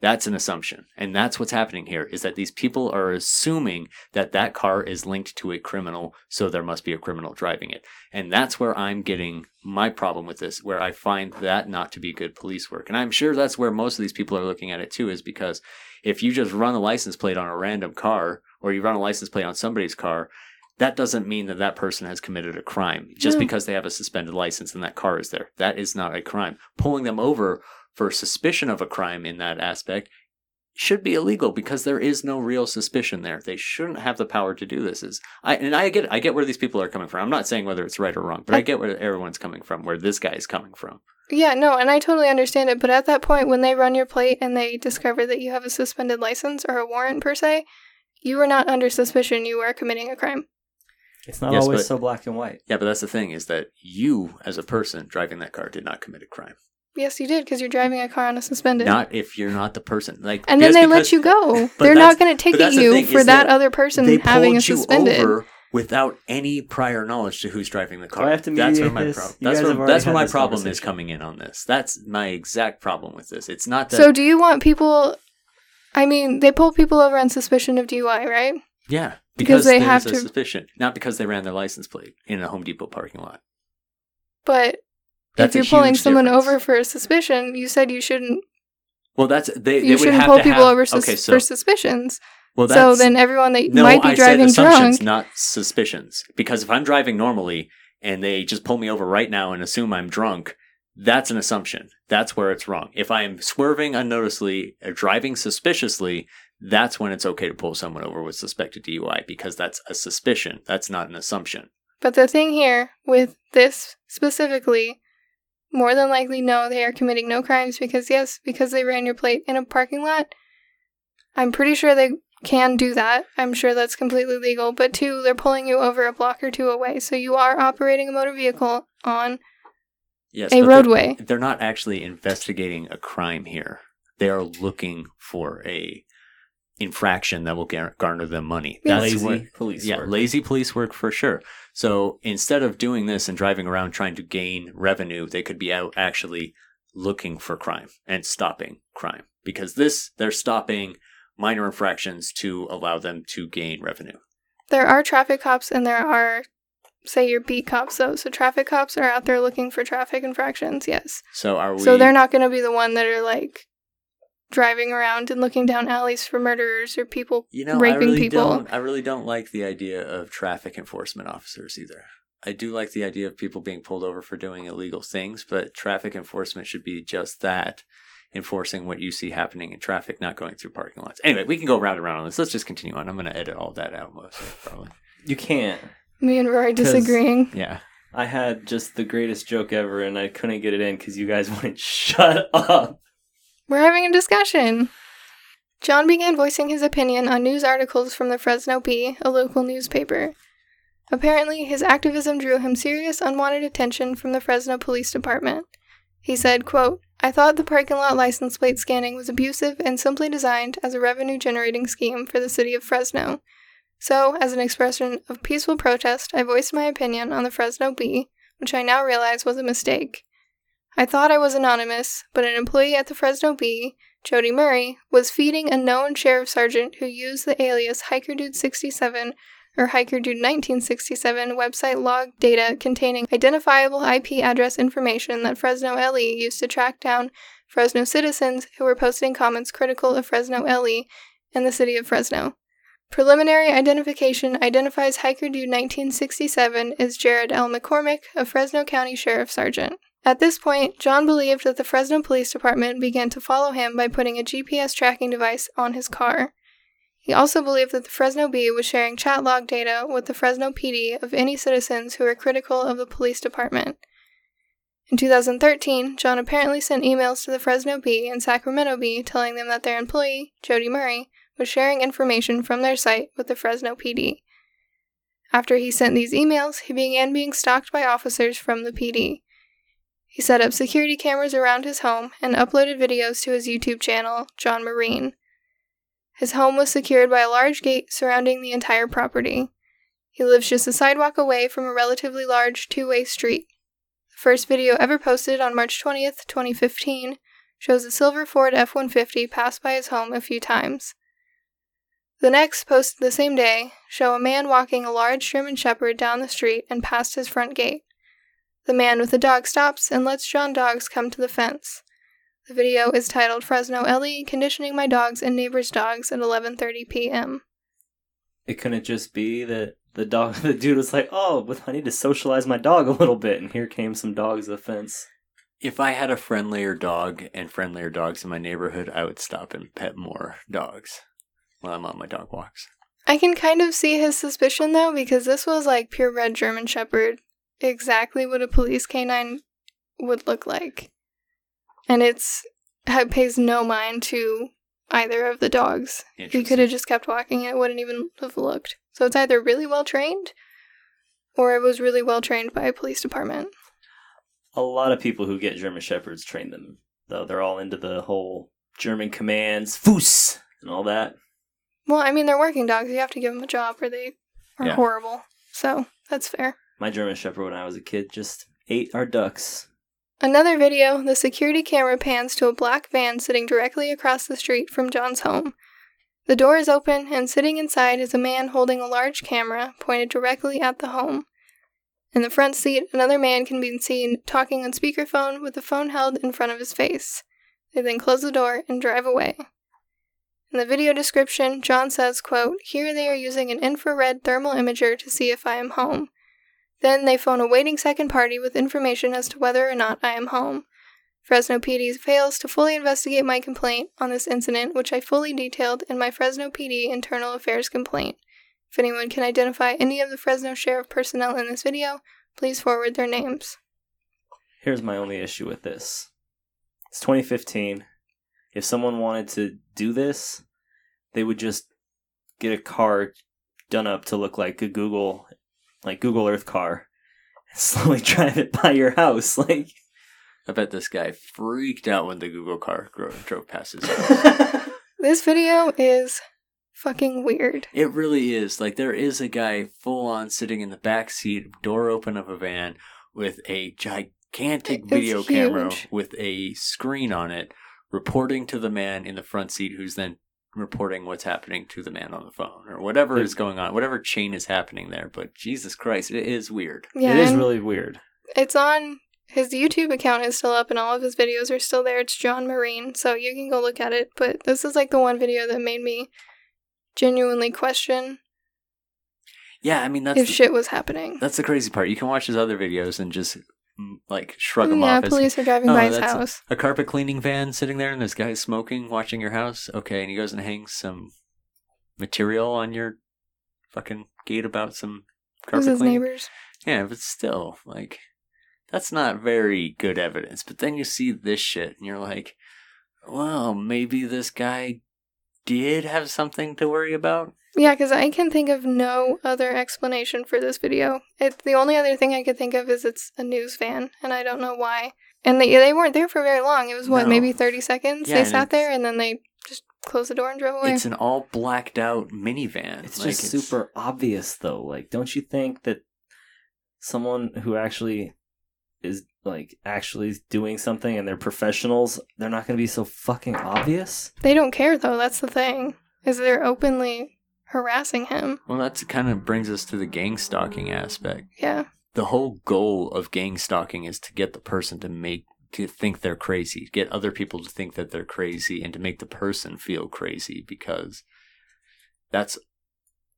That's an assumption. And that's what's happening here is that these people are assuming that that car is linked to a criminal, so there must be a criminal driving it. And that's where I'm getting my problem with this, where I find that not to be good police work. And I'm sure that's where most of these people are looking at it too, is because if you just run a license plate on a random car or you run a license plate on somebody's car, that doesn't mean that that person has committed a crime just No. because they have a suspended license and that car is there. That is not a crime. Pulling them over for suspicion of a crime in that aspect should be illegal because there is no real suspicion there. They shouldn't have the power to do this. Is I and I get I get where these people are coming from. I'm not saying whether it's right or wrong, but I get where everyone's coming from, where this guy is coming from. Yeah, no, and I totally understand it. But at that point, when they run your plate and they discover that you have a suspended license or a warrant per se, you are not under suspicion. You are committing a crime. It's not Yes, always but- so black and white. Yeah, but that's the thing is that you, as a person driving that car, did not commit a crime. Yes, you did because you're driving a car on a suspended. Not if you're not the person. Like, and then just they let you go. <laughs> They're not going to ticket you thing, for that, that other person They having a pulled you suspended. over without any prior knowledge to who's driving the car. Do I have to that's where my this? problem. That's where, that's where my problem is coming in on this. That's my exact problem with this. It's not that. So, do you want people? I mean, they pull people over on suspicion of DUI, right? yeah, because because, they have a to- suspicion, not because they ran their license plate in a Home Depot parking lot. But That's if you're pulling someone difference. over for a suspicion, you said you shouldn't. Well, that's they. they You would shouldn't have pull people have- over sus- okay, so for suspicions. well, So then everyone that no, might be I driving said assumptions, drunk. not suspicions. Because if I'm driving normally and they just pull me over right now and assume I'm drunk, that's an assumption. That's where it's wrong. If I am swerving unnoticeably or driving suspiciously, that's when it's okay to pull someone over with suspected DUI because that's a suspicion. That's not an assumption. But the thing here with this specifically, more than likely, no, they are committing no crimes because, yes, because they ran your plate in a parking lot. I'm pretty sure they can do that. I'm sure that's completely legal. But two, they're pulling you over a block or two away. So you are operating a motor vehicle on Yes, a but they're- roadway. They're not actually investigating a crime here. They are looking for a infraction that will gar- garner them money. That's Lazy what police yeah, work. lazy police work for sure. So instead of doing this and driving around trying to gain revenue, they could be out actually looking for crime and stopping crime because this they're stopping minor infractions to allow them to gain revenue. There are traffic cops and there are, say, your beat cops, though. So traffic cops are out there looking for traffic infractions, yes. So are we? So they're not going to be the one that are like driving around and looking down alleys for murderers or people You know, I raping really people. don't. I really don't like the idea of traffic enforcement officers either. I do like the idea of people being pulled over for doing illegal things, but traffic enforcement should be just that enforcing what you see happening in traffic, not going through parking lots. Anyway, we can go round and round on this. Let's just continue on. I'm going to edit all that out mostly, probably. You can't. Me and Rory disagreeing. Yeah. I had just the greatest joke ever, and I couldn't get it in because you guys <laughs> wouldn't shut up. We're having a discussion. John began voicing his opinion on news articles from the Fresno Bee, a local newspaper. Apparently, his activism drew him serious unwanted attention from the Fresno Police Department. He said, quote, I thought the parking lot license plate scanning was abusive and simply designed as a revenue generating scheme for the city of Fresno. So, as an expression of peaceful protest, I voiced my opinion on the Fresno Bee, which I now realize was a mistake. I thought I was anonymous, but an employee at the Fresno Bee, Jody Murray, was feeding a known sheriff sergeant who used the alias HikerDude67 or HikerDude1967 website log data containing identifiable IP address information that Fresno LE used to track down Fresno citizens who were posting comments critical of Fresno LE and the city of Fresno. Preliminary identification identifies Hiker Dude 1967 as Jared L. McCormick, a Fresno County Sheriff Sergeant. At this point, John believed that the Fresno Police Department began to follow him by putting a GPS tracking device on his car. He also believed that the Fresno Bee was sharing chat log data with the Fresno PD of any citizens who were critical of the police department. In 2013, John apparently sent emails to the Fresno Bee and Sacramento Bee telling them that their employee, Jody Murray, was sharing information from their site with the Fresno PD. After he sent these emails, he began being stalked by officers from the PD. He set up security cameras around his home and uploaded videos to his YouTube channel, John Marine. His home was secured by a large gate surrounding the entire property. He lives just a sidewalk away from a relatively large two way street. The first video ever posted on March 20th, 2015, shows a silver Ford F 150 pass by his home a few times. The next, posted the same day, show a man walking a large German Shepherd down the street and past his front gate. The man with the dog stops and lets John dogs come to the fence. The video is titled Fresno LE conditioning my dogs and neighbors' dogs at 11:30 p.m. It couldn't just be that the dog, <laughs> the dude was like, "Oh, but I need to socialize my dog a little bit," and here came some dogs to the fence. If I had a friendlier dog and friendlier dogs in my neighborhood, I would stop and pet more dogs while I'm on my dog walks. I can kind of see his suspicion though because this was like purebred German shepherd, exactly what a police canine would look like. And it's it pays no mind to either of the dogs. He could have just kept walking and it wouldn't even have looked. So it's either really well trained or it was really well trained by a police department. A lot of people who get German Shepherds train them, though. They're all into the whole German commands, Fuss, and all that. Well, I mean, they're working dogs. You have to give them a job or they are Yeah. horrible. So that's fair. My German Shepherd, when I was a kid, just ate our ducks. Another video, the security camera pans to a black van sitting directly across the street from John's home. The door is open, and sitting inside is a man holding a large camera pointed directly at the home. In the front seat, another man can be seen talking on speakerphone with the phone held in front of his face. They then close the door and drive away. In the video description, John says, quote, Here they are using an infrared thermal imager to see if I am home. Then they phone a waiting second party with information as to whether or not I am home. Fresno PD fails to fully investigate my complaint on this incident, which I fully detailed in my Fresno PD internal affairs complaint. If anyone can identify any of the Fresno Sheriff personnel in this video, please forward their names. Here's my only issue with this. It's 2015. If someone wanted to do this, they would just get a car done up to look like a Google, like Google Earth car, and <laughs> slowly drive it by your house. Like, I bet this guy freaked out when the Google car drove past his house. <laughs> This video is fucking weird. it really is. Like, there is a guy full on sitting in the back seat, door open of a van, with a gigantic It's video camera with a screen on it, reporting to the man in the front seat, who's then reporting what's happening to the man on the phone, or whatever is going on, whatever chain is happening there. But Jesus Christ, it is weird. Yeah, it is really weird. it's on his YouTube account is still up and all of his videos are still there. It's John Marine, so you can go look at it. But this is like the one video that made me genuinely question Yeah, I mean that's if the- shit was happening. That's the crazy part. You can watch his other videos and just like shrug them yeah, off. as police are driving Oh, by his house. a carpet cleaning van sitting there, and this guy smoking, watching your house. Okay, and he goes and hangs some material on your fucking gate about some Who's carpet his cleaning. neighbors? Yeah, but still, like, that's not very good evidence. But then you see this shit, and you're like, well, maybe this guy did have something to worry about. Yeah, because I can think of no other explanation for this video. It, the only other thing I could think of is it's a news van, and I don't know why. And they they weren't there for very long. It was what No. maybe thirty seconds. Yeah, they and sat there, and then they just closed the door and drove away. It's an all blacked out minivan. It's Like, just super obvious, though. Like, don't you think that someone who actually is like actually doing something and they're professionals, they're not going to be so fucking obvious? They don't care though. That's the thing. Is they're openly harassing him. Well, that kind of brings us to the gang stalking aspect. Yeah. The whole goal of gang stalking is to get the person to make to think they're crazy, get other people to think that they're crazy, and to make the person feel crazy because that's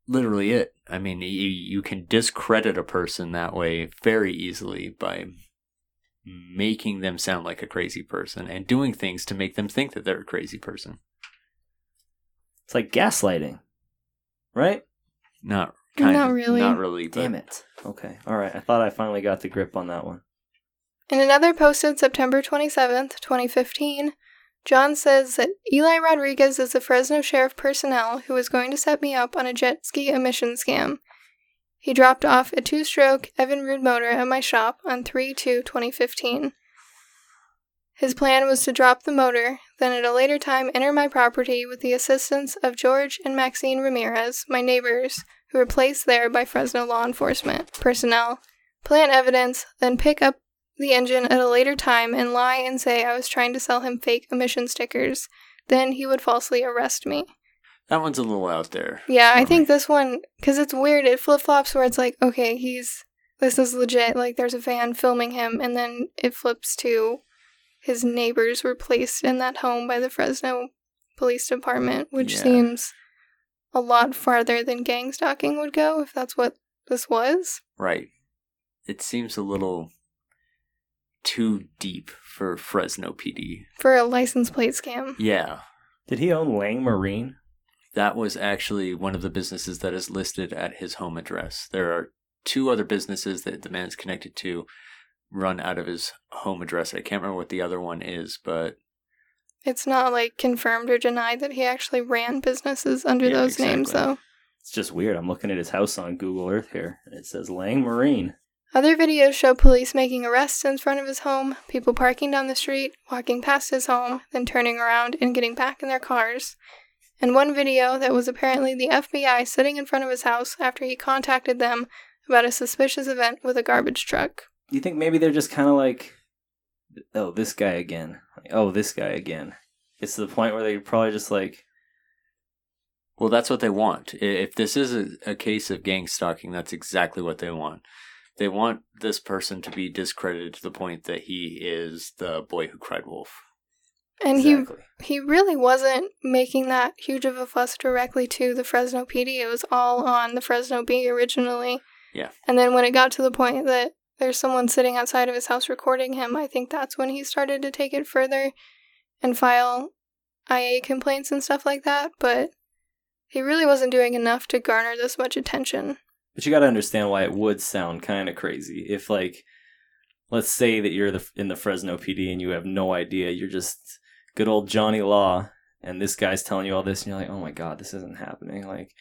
literally it. I mean, you, you can discredit a person that way very easily by making them sound like a crazy person and doing things to make them think that they're a crazy person. It's like gaslighting, right? Not Not of- really. Not really. But Damn it. Okay. All right. I thought I finally got the grip on that one. In another posted September 27th, 2015, John says that Eli Rodriguez is the Fresno Sheriff personnel who was going to set me up on a jet ski emission scam. He dropped off a two stroke Evinrude motor at my shop on 3 2 2015. His plan was to drop the motor, then at a later time enter my property with the assistance of George and Maxine Ramirez, my neighbors, who were placed there by Fresno law enforcement personnel, plant evidence, then pick up the engine at a later time and lie and say I was trying to sell him fake emission stickers. Then he would falsely arrest me. that one's a little out there. Yeah, I think this one, because it's weird, it flip flops where it's like, okay, he's, this is legit, like there's a fan filming him, and then it flips to his neighbors were placed in that home by the Fresno Police Department, which Yeah. seems a lot farther than gang stalking would go, if that's what this was. Right. It seems a little too deep for Fresno PD. For a license plate scam. Yeah. Did he own Lang Marine? That was actually one of the businesses that is listed at his home address. There are two other businesses that the man's connected to run out of his home address. I can't remember what the other one is, but It's not like confirmed or denied that he actually ran businesses under Yeah, those names, though. It's just weird. I'm looking at his house on Google Earth here, and it says Lang Marine. Other videos show police making arrests in front of his home, people parking down the street, walking past his home, then turning around and getting back in their cars. And one video that was apparently the FBI sitting in front of his house after he contacted them about a suspicious event with a garbage truck. You think maybe they're just kind of like, oh, this guy again. Like, oh, this guy again. It's to the point where they're probably just like, well, that's what they want. If this is a, a case of gang stalking, that's exactly what they want. They want this person to be discredited to the point that he is the boy who cried wolf. And exactly. he he really wasn't making that huge of a fuss directly to the Fresno PD. It was all on the Fresno Bee originally. Yeah. And then when it got to the point that there's someone sitting outside of his house recording him, I think that's when he started to take it further and file IA complaints and stuff like that. But he really wasn't doing enough to garner this much attention. But you got to understand why it would sound kind of crazy if, like, let's say that you're the, in the Fresno PD and you have no idea. You're just good old Johnny Law, and this guy's telling you all this, and you're like, oh my god, this isn't happening. Like,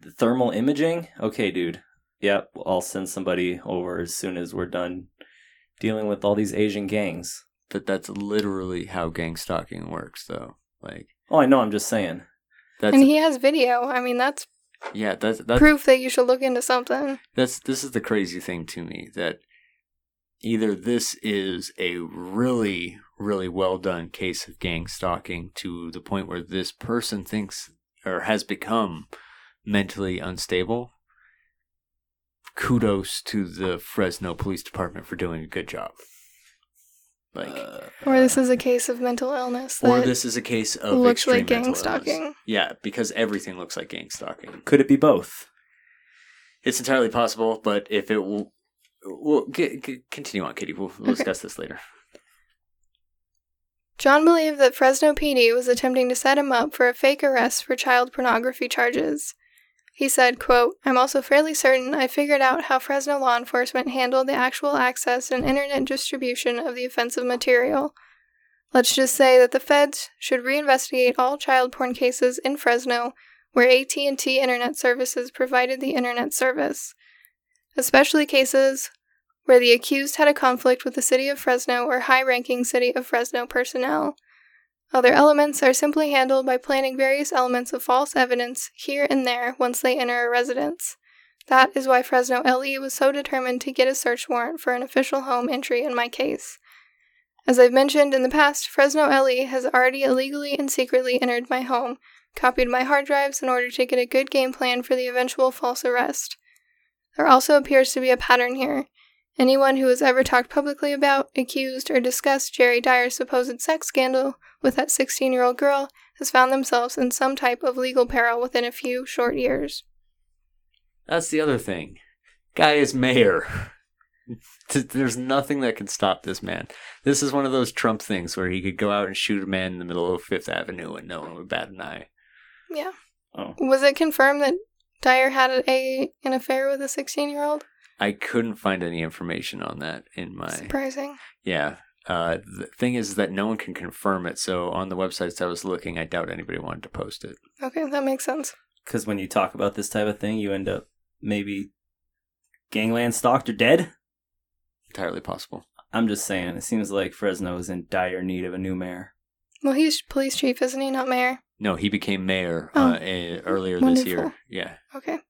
the thermal imaging? Okay, dude. Yep, I'll send somebody over as soon as we're done dealing with all these Asian gangs. But that's literally how gang stalking works, though. Like Oh, I know, I'm just saying. that's and he has video. I mean, that's yeah, that's that's proof that you should look into something. that's this is the crazy thing to me that either this is a really really well done case of gang stalking to the point where this person thinks or has become mentally unstable kudos to the Fresno Police Department for doing a good job like Uh, Or this is a case of mental illness or this is a case of looks like gang mental illness. stalking. yeah because everything looks like gang stalking could it be both? It's entirely possible, but if it will, we'll get, get- continue on, Katie. We'll, we'll Okay. discuss this later. John believed that Fresno PD was attempting to set him up for a fake arrest for child pornography charges. He said, quote, I'm also fairly certain I figured out how Fresno law enforcement handled the actual access and internet distribution of the offensive material. Let's just say that the feds should reinvestigate all child porn cases in Fresno where AT&T Internet Services provided the internet service, especially cases where the accused had a conflict with the city of Fresno or high ranking city of Fresno personnel. Other elements are simply handled by planting various elements of false evidence here and there once they enter a residence. That is why Fresno LE was so determined to get a search warrant for an official home entry in my case. As I've mentioned in the past, Fresno LE has already illegally and secretly entered my home, copied my hard drives in order to get a good game plan for the eventual false arrest. There also appears to be a pattern here. Anyone who has ever talked publicly about, accused, or discussed Jerry Dyer's supposed sex scandal with that 16 year old girl has found themselves in some type of legal peril within a few short years. That's the other thing. Guy is mayor. <laughs> There's nothing that can stop this man. This is one of those Trump things where he could go out and shoot a man in the middle of Fifth Avenue and no one would bat an eye. Yeah. Oh. Was it confirmed that Dyer had a an affair with a 16 year old? I couldn't find any information on that in my. Surprising. Yeah. Uh, the thing is that no one can confirm it. So on the websites I was looking, I doubt anybody wanted to post it. Okay, that makes sense. Because when you talk about this type of thing, you end up maybe gangland stalked or dead. Entirely possible. I'm just saying, it seems like Fresno is in dire need of a new mayor. Well, he's police chief, isn't he? Not mayor. No, he became mayor Oh, uh, eh, earlier this year. Yeah. Okay.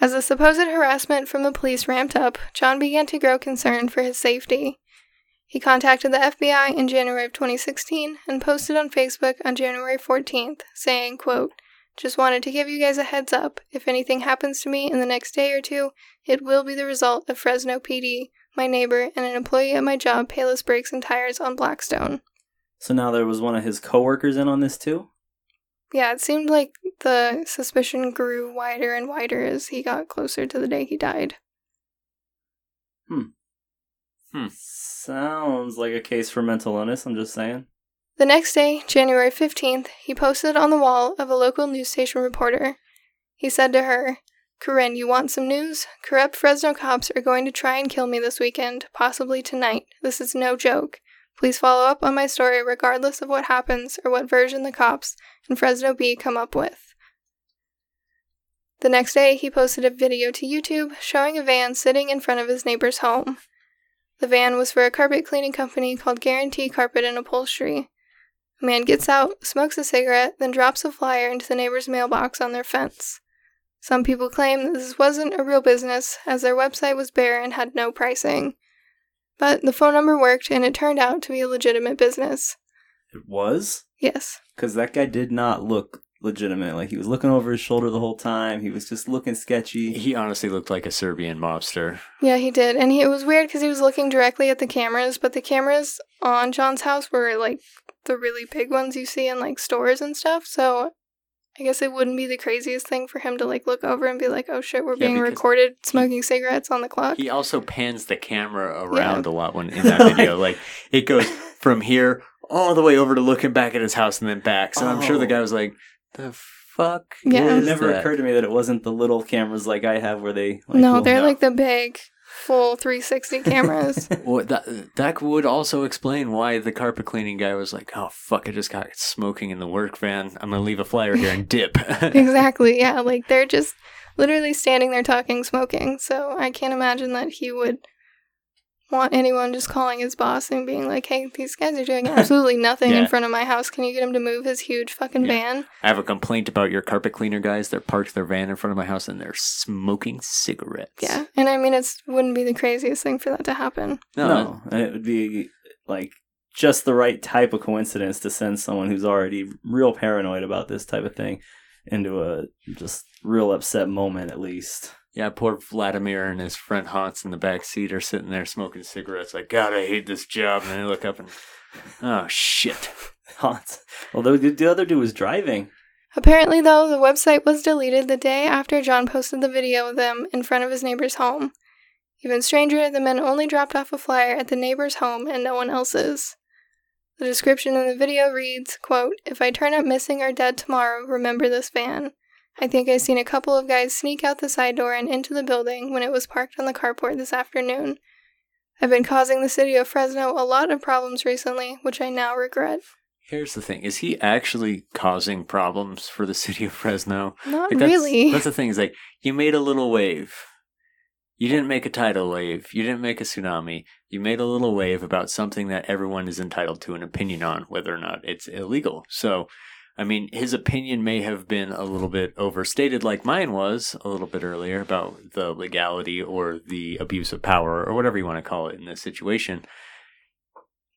As the supposed harassment from the police ramped up, John began to grow concerned for his safety. He contacted the FBI in January of 2016 and posted on Facebook on January 14th, saying, quote, Just wanted to give you guys a heads up. If anything happens to me in the next day or two, it will be the result of Fresno PD, my neighbor, and an employee at my job, Payless Brakes and Tires on Blackstone. So now there was one of his coworkers in on this too. Yeah, it seemed like the suspicion grew wider and wider as he got closer to the day he died. Hmm. Hmm. Sounds like a case for mental illness. I'm just saying. The next day, January 15th, he posted on the wall of a local news station reporter. He said to her, Corinne, you want some news? Corrupt Fresno cops are going to try and kill me this weekend, possibly tonight. This is no joke. Please follow up on my story regardless of what happens or what version the cops and Fresno Bee come up with. The next day, he posted a video to YouTube showing a van sitting in front of his neighbor's home. The van was for a carpet cleaning company called Guarantee Carpet and Upholstery. A man gets out, smokes a cigarette, then drops a flyer into the neighbor's mailbox on their fence. Some people claim this wasn't a real business, as their website was bare and had no pricing. But the phone number worked, and it turned out to be a legitimate business. It was Yes. because that guy did not look legitimate. Like he was looking over his shoulder the whole time. He was just looking sketchy. He honestly looked like a Serbian mobster. Yeah, he did. And he, it was weird because he was looking directly at the cameras, but the cameras on John's house were like the really big ones you see in like stores and stuff. So I guess it wouldn't be the craziest thing for him to like look over and be like, oh shit, we're Yeah, being recorded smoking cigarettes on the clock. He also pans the camera around a lot when in <laughs> that video. like it goes from here all the way over to looking back at his house and then back. So I'm sure the Oh. guy was like, "The fuck?" Yeah. it never that?" occurred to me that it wasn't the little cameras like I have where they. Like, no, they're no. like the big full 360 cameras. <laughs> Well, that that would also explain why the carpet cleaning guy was like, "Oh fuck, I just got smoking in the work van. I'm gonna leave a flyer here and dip." <laughs> exactly. Yeah, like they're just literally standing there talking, smoking. So I can't imagine that he would want anyone just calling his boss and being like, "Hey, these guys are doing <laughs> absolutely nothing Yeah. in front of my house. Can you get him to move his huge fucking Yeah. van?" I have a complaint about your carpet cleaner guys. They're parked their van in front of my house and they're smoking cigarettes. Yeah, and I mean, it wouldn't be the craziest thing for that to happen. No, No, it would be like just the right type of coincidence to send someone who's already real paranoid about this type of thing into a just real upset moment at least. Yeah, poor Vladimir and his friend Hans in the back seat are sitting there smoking cigarettes. Like, God, I hate this job. And they look up and, oh shit. Hans. Although the the other dude was driving. Apparently, though, the website was deleted the day after John posted the video of them in front of his neighbor's home. Even stranger, the men only dropped off a flyer at the neighbor's home and no one else's. The description in the video reads, quote, If I turn up missing or dead tomorrow, remember this van. I think I seen a couple of guys sneak out the side door and into the building when it was parked on the carport this afternoon. I've been causing the city of Fresno a lot of problems recently, which I now regret. Here's the thing: is he actually causing problems for the city of Fresno? Not Like, that's, really. <laughs> That's the thing. Is like you made a little wave. You didn't make a tidal wave. You didn't make a tsunami. You made a little wave about something that everyone is entitled to an opinion on, whether or not it's illegal. So, I mean, his opinion may have been a little bit overstated, like mine was a little bit earlier about the legality or the abuse of power or whatever you want to call it in this situation.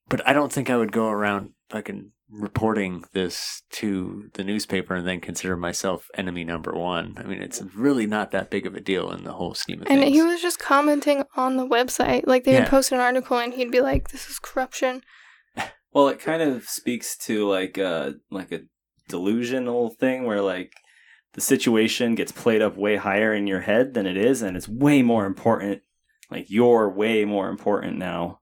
But I don't think I would go around fucking reporting this to the newspaper and then consider myself enemy number one. I mean, it's really not that big of a deal in the whole scheme of And things. And he was just commenting on the website. Like they would Yeah. post an article and he'd be like, This is corruption. Well, it kind of speaks to like a like a delusional thing where like the situation gets played up way higher in your head than it is, and it's way more important. Like you're way more important now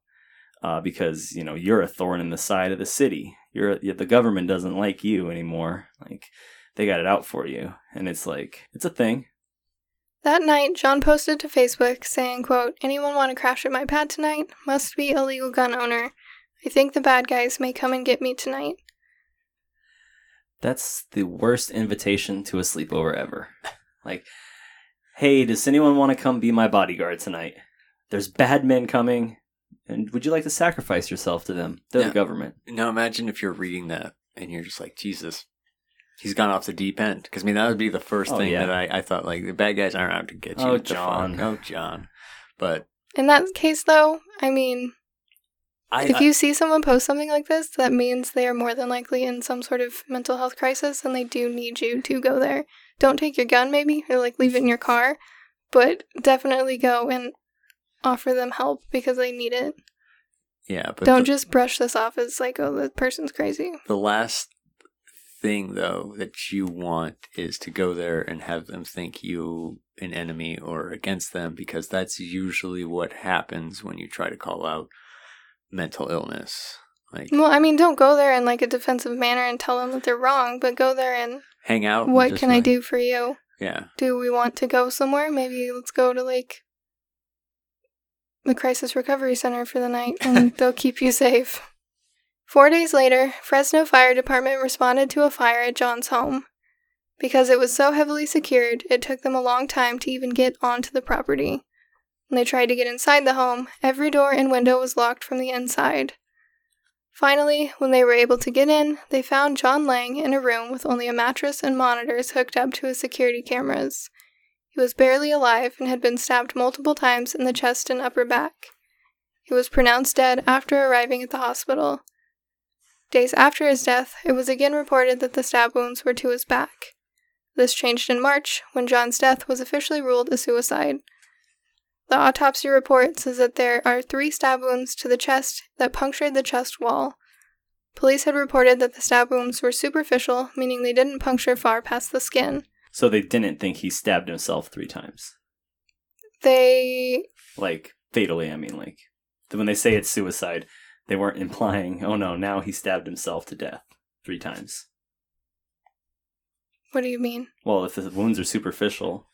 uh, because you know you're a thorn in the side of the city. You're the government doesn't like you anymore. Like they got it out for you, and it's like it's a thing. That night, John posted to Facebook saying, quote, Anyone want to crash at my pad tonight? Must be a legal gun owner. I think the bad guys may come and get me tonight. That's the worst invitation to a sleepover ever. Like, hey, does anyone want to come be my bodyguard tonight? There's bad men coming, and would you like to sacrifice yourself to them? They're Yeah. the government. now imagine if you're reading that and you're just like, Jesus, he's gone off the deep end. Because I mean, that would be the first Oh, thing yeah. that I, I thought like the bad guys aren't out to get oh, you. Oh, What the fuck? John. Oh, John. But In that case, though, I mean, I, if I- you see someone post something like this, that means they are more than likely in some sort of mental health crisis and they do need you to go there. Don't take your gun, maybe, or like leave it in your car, but definitely go and offer them help because they need it. yeah, but Don't the, just brush this off as like, oh, the person's crazy. the last thing though that you want is to go there and have them think you an enemy or against them because that's usually what happens when you try to call out mental illness. Like Well, I mean, don't go there in like a defensive manner and tell them that they're wrong, but go there and hang out. what can I do for you? Yeah. Do we want to go somewhere? Maybe let's go to like the crisis recovery center for the night and <laughs> they'll keep you safe. Four days later, Fresno Fire Department responded to a fire at John's home. Because it was so heavily secured, it took them a long time to even get onto the property. They tried to get inside the home, every door and window was locked from the inside. Finally, when they were able to get in, they found John Lang in a room with only a mattress and monitors hooked up to his security cameras. He was barely alive and had been stabbed multiple times in the chest and upper back. He was pronounced dead after arriving at the hospital. Days after his death, it was again reported that the stab wounds were to his back. This changed in March, when John's death was officially ruled a suicide. The autopsy report says that there are three stab wounds to the chest that punctured the chest wall. Police had reported that the stab wounds were superficial, meaning they didn't puncture far past the skin. So they didn't think he stabbed himself three times. They Like, fatally, I mean, like, when they say it's suicide, they weren't implying, oh no, now he stabbed himself to death three times. What do you mean? Well, if the wounds are superficial.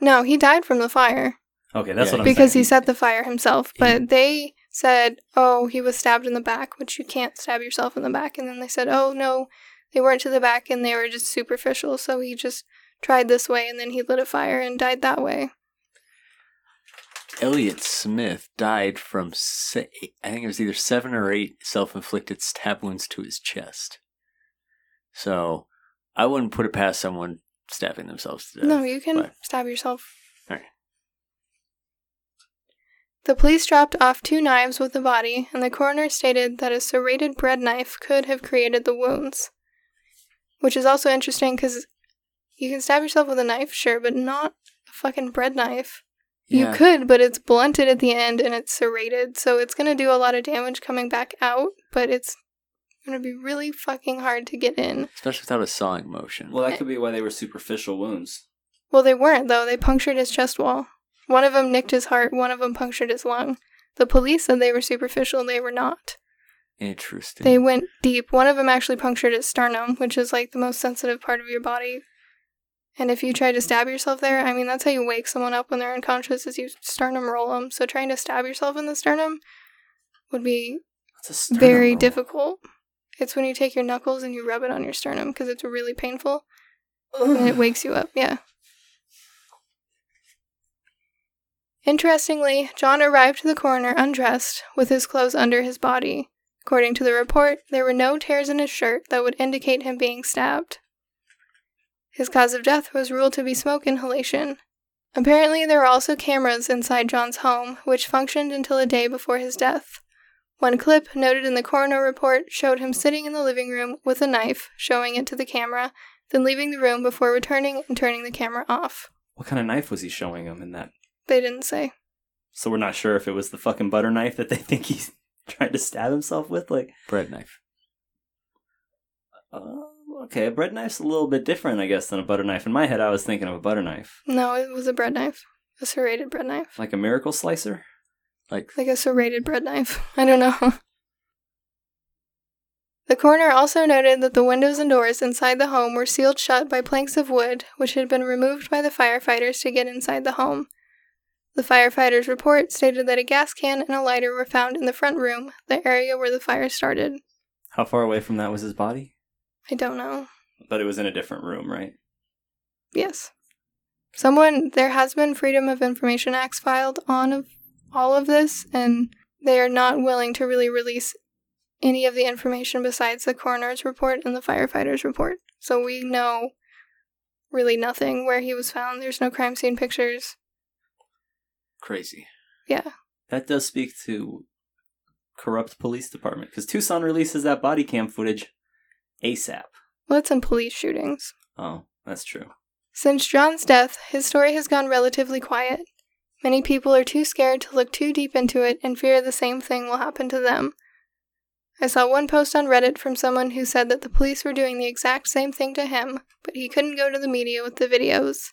No, he died from the fire Okay, that's Yeah, what I'm because saying. he set the fire himself. But they said, "Oh, he was stabbed in the back," which you can't stab yourself in the back. And then they said, "Oh no, they weren't to the back, and they were just superficial." So he just tried this way, and then he lit a fire and died that way. Elliott Smith died from, se- I think it was either seven or eight self inflicted stab wounds to his chest. So I wouldn't put it past someone stabbing themselves to death. no, you can stab yourself. The police dropped off two knives with the body, and the coroner stated that a serrated bread knife could have created the wounds. Which is also interesting because you can stab yourself with a knife, sure, but not a fucking bread knife. Yeah. You could, but it's blunted at the end and it's serrated, so it's gonna do a lot of damage coming back out, but it's gonna be really fucking hard to get in. Especially without a sawing motion. well, that could be why they were superficial wounds. Well, they weren't, though. They punctured his chest wall. One of them nicked his heart, one of them punctured his lung. The police said they were superficial, they were not. Interesting. They went deep. One of them actually punctured his sternum, which is like the most sensitive part of your body. And if you try to stab yourself there, I mean, that's how you wake someone up when they're unconscious, is you sternum roll them. So trying to stab yourself in the sternum would be sternum very roll. difficult. It's when you take your knuckles and you rub it on your sternum because it's really painful and it wakes you up. Yeah. Interestingly, John arrived to the coroner undressed with his clothes under his body. According to the report, there were no tears in his shirt that would indicate him being stabbed. His cause of death was ruled to be smoke inhalation. Apparently, there were also cameras inside John's home, which functioned until a day before his death. One clip noted in the coroner report showed him sitting in the living room with a knife, showing it to the camera, then leaving the room before returning and turning the camera off. What kind of knife was he showing him in that? They didn't say. So we're not sure if it was the fucking butter knife that they <laughs> think he's <laughs> trying to stab himself with. Like, Bread knife. uh, okay, a bread knife's a little bit different, I guess, than a butter knife. In my head, I was thinking of a butter knife, No, it was a bread knife. A serrated bread knife. like a miracle slicer. Like Like a serrated bread knife. <laughs> I don't know. The coroner also noted that the windows and doors inside the home were sealed shut by planks of wood, which had been removed by the firefighters to get inside the home. The firefighters' report stated that a gas can and a lighter were found in the front room, the area where the fire started. How far away from that was his body? I don't know. But it was in a different room, right? Yes. Someone, there has been Freedom of Information Acts filed on of all of this, and they are not willing to really release any of the information besides the coroner's report and the firefighter's report. So we know really nothing where he was found. There's no crime scene pictures. Crazy. Yeah. That does speak to corrupt police department because Tucson releases that body cam footage ASAP. Well, it's in police shootings. Oh, that's true. Since John's death, his story has gone relatively quiet. Many people are too scared to look too deep into it and fear the same thing will happen to them. I saw one post on Reddit from someone who said that the police were doing the exact same thing to him, but he couldn't go to the media with the videos.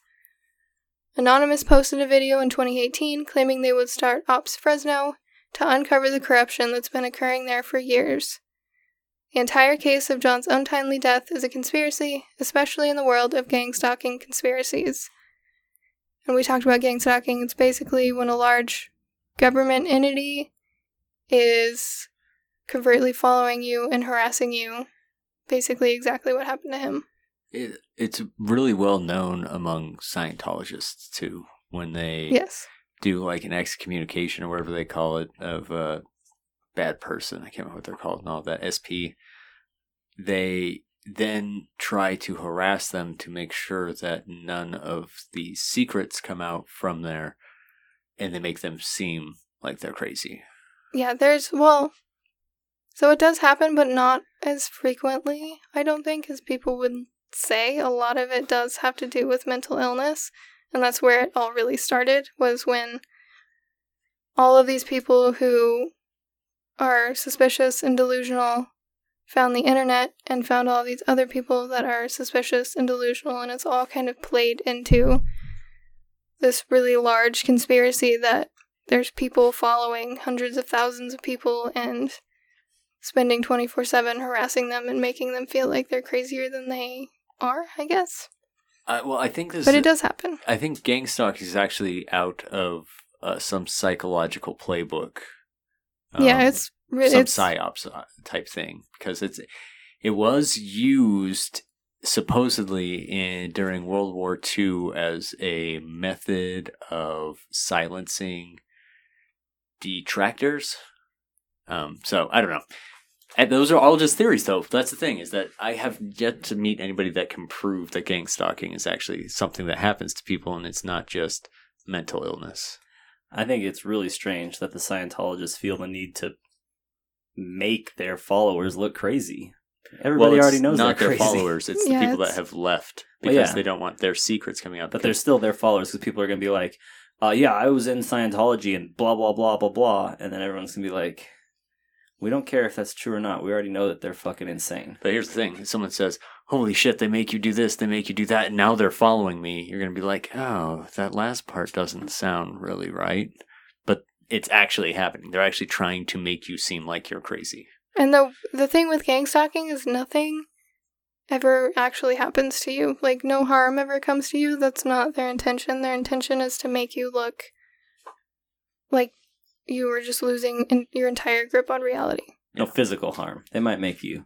Anonymous posted a video in 2018 claiming they would start Ops Fresno to uncover the corruption that's been occurring there for years. The entire case of John's untimely death is a conspiracy, especially in the world of gang stalking conspiracies. And we talked about gang stalking. It's basically when a large government entity is covertly following you and harassing you. Basically, exactly what happened to him. It, it's really well known among Scientologists too when they Yes. do like an excommunication or whatever they call it of a bad person. I can't remember what they're called and all that. SP. They then try to harass them to make sure that none of the secrets come out from there and they make them seem like they're crazy. Yeah, there's, well, so it does happen, but not as frequently, I don't think, as people would say. A lot of it does have to do with mental illness, and that's where it all really started, was when all of these people who are suspicious and delusional found the internet and found all these other people that are suspicious and delusional, and it's all kind of played into this really large conspiracy that there's people following hundreds of thousands of people and spending 24 7 harassing them and making them feel like they're crazier than they are, I guess. Uh, well, I think this. But it does happen. I think gang stalking is actually out of uh, some psychological playbook. yeah, Um, it's re- some it's psyops uh, type thing because it's it was used supposedly in during World War II as a method of silencing detractors. Um, so I don't know. And those are all just theories, though. That's the thing is that I have yet to meet anybody that can prove that gang stalking is actually something that happens to people, and it's not just mental illness. I think it's really strange that the Scientologists feel the need to make their followers look crazy. Everybody it's already knows not they're their crazy. followers; it's Yeah, the people it's- that have left Well, because yeah. they don't want their secrets coming out. But they're still their followers because people are going to be like, uh, yeah, I was in Scientology and blah, blah, blah, blah, blah. And then everyone's going to be like, we don't care if that's true or not. We already know that they're fucking insane. But here's the thing: if someone says, "Holy shit, they make you do this, they make you do that," and now they're following me, you're gonna be like, "Oh, that last part doesn't sound really right." But it's actually happening. They're actually trying to make you seem like you're crazy. And the the thing with gang stalking is nothing ever actually happens to you. Like no harm ever comes to you. That's not their intention. Their intention is to make you look like you were just losing in your entire grip on reality. No physical harm. They might make you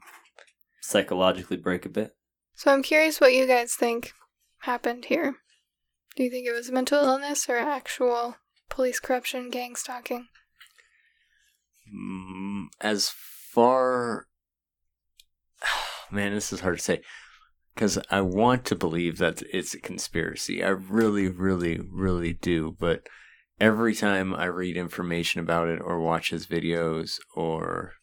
psychologically break a bit. So I'm curious what you guys think happened here. Do you think it was mental illness or actual police corruption, gang stalking? Mm, As far, <sighs> man, this is hard to say because I want to believe that it's a conspiracy. I really, really, really do, but every time I read information about it or watch his videos or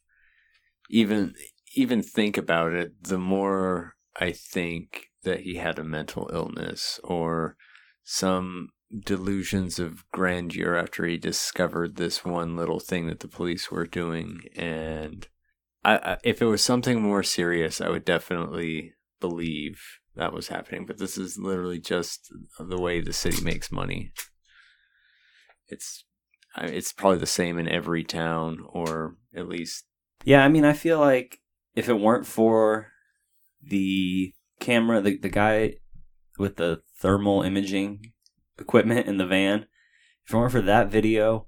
even even think about it, the more I think that he had a mental illness or some delusions of grandeur after he discovered this one little thing that the police were doing. And I, if it was something more serious i would definitely believe that was happening. But this is literally just the way the city makes money it's it's probably the same in every town or at least Yeah, I mean, I feel like if it weren't for the camera, the, the guy with the thermal imaging equipment in the van, if it weren't for that video,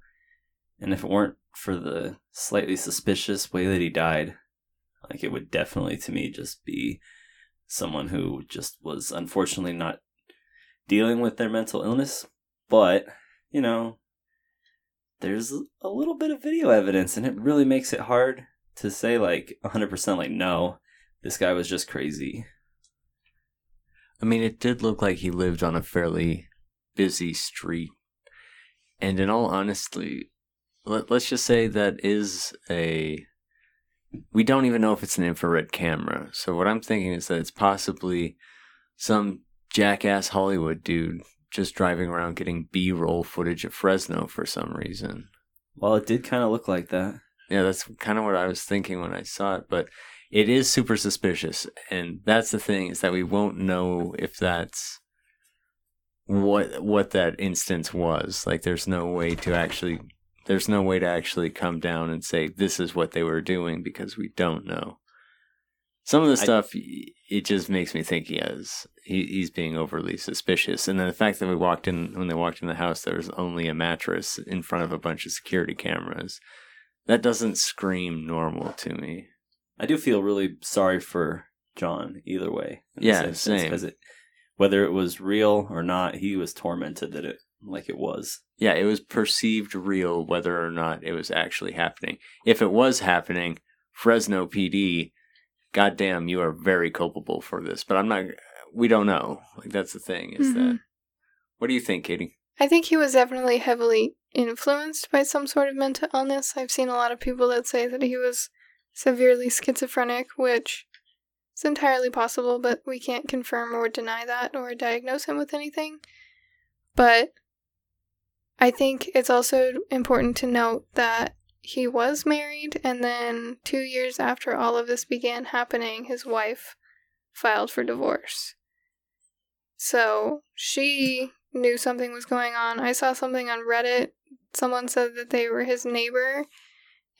and if it weren't for the slightly suspicious way that he died, like it would definitely to me just be someone who just was unfortunately not dealing with their mental illness. But, you know, there's a little bit of video evidence, and it really makes it hard to say like 100% like no this guy was just crazy I mean, it did look like he lived on a fairly busy street. And in all honesty, let, let's just say that is a. We don't even know if it's an infrared camera. So, what I'm thinking is that it's possibly some jackass Hollywood dude just driving around getting B roll footage of Fresno for some reason. well it did kind of look like that Yeah, that's kind of what I was thinking when I saw it, but it is super suspicious, and that's the thing is that we won't know if that's what what that instance was. Like, there's no way to actually there's no way to actually come down and say this is what they were doing because we don't know. Some of the I- stuff it just makes me think he has he, he's being overly suspicious, and then the fact that we walked in when they walked in the house, there was only a mattress in front of a bunch of security cameras. That doesn't scream normal to me. i do feel really sorry for john either way Yeah, same. 'cause it whether it was real or not he was tormented that it like it was Yeah, it was perceived real whether or not it was actually happening. If it was happening, Fresno PD, goddamn, you are very culpable for this. But I'm not. We don't know. Like that's the thing. Is that Mhm. what do you think, Katie? I think he was definitely heavily influenced by some sort of mental illness. I've seen a lot of people that say that he was severely schizophrenic, which is entirely possible, but we can't confirm or deny that or diagnose him with anything. But I think it's also important to note that he was married, and then two years after all of this began happening, his wife filed for divorce. So she knew something was going on. I saw something on Reddit. Someone said that they were his neighbor,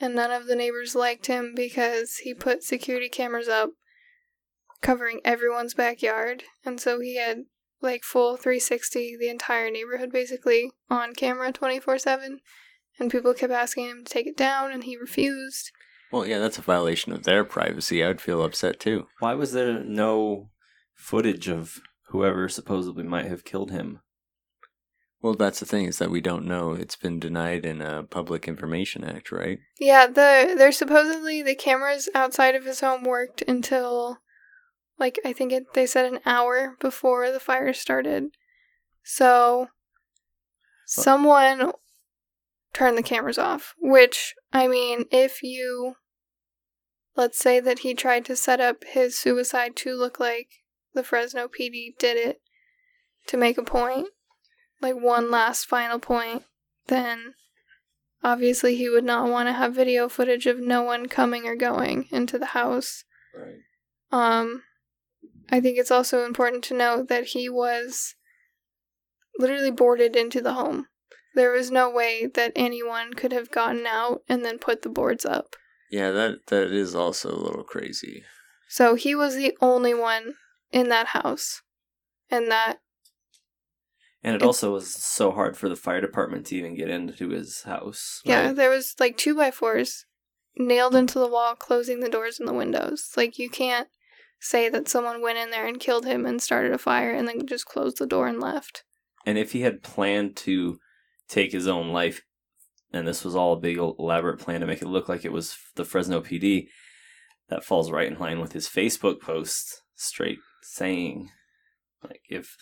and none of the neighbors liked him because he put security cameras up covering everyone's backyard. And so he had like full 360, the entire neighborhood basically on camera 24 7. And people kept asking him to take it down, and he refused. Well, yeah, that's a violation of their privacy. I would feel upset too. why was there no footage of whoever supposedly might have killed him Well, that's the thing is that we don't know. It's been denied in a Public Information Act, right? Yeah, the they're supposedly the cameras outside of his home worked until like I think it, they said an hour before the fire started. So someone turned the cameras off, which I mean, if you let's say that he tried to set up his suicide to look like the Fresno PD did it to make a point, like one last final point, then obviously he would not want to have video footage of no one coming or going into the house. right Um, I think it's also important to note that he was literally boarded into the home. There was no way that anyone could have gotten out and then put the boards up. Yeah, that that is also a little crazy. So he was the only one in that house. And that, and it It's- also was so hard for the fire department to even get into his house yeah, there was like two by fours nailed into the wall, closing the doors and the windows. Like, you can't say that someone went in there and killed him and started a fire and then just closed the door and left. And if he had planned to take his own life, and this was all a big elaborate plan to make it look like it was the Fresno PD, that falls right in line with his Facebook post, straight saying, like, if,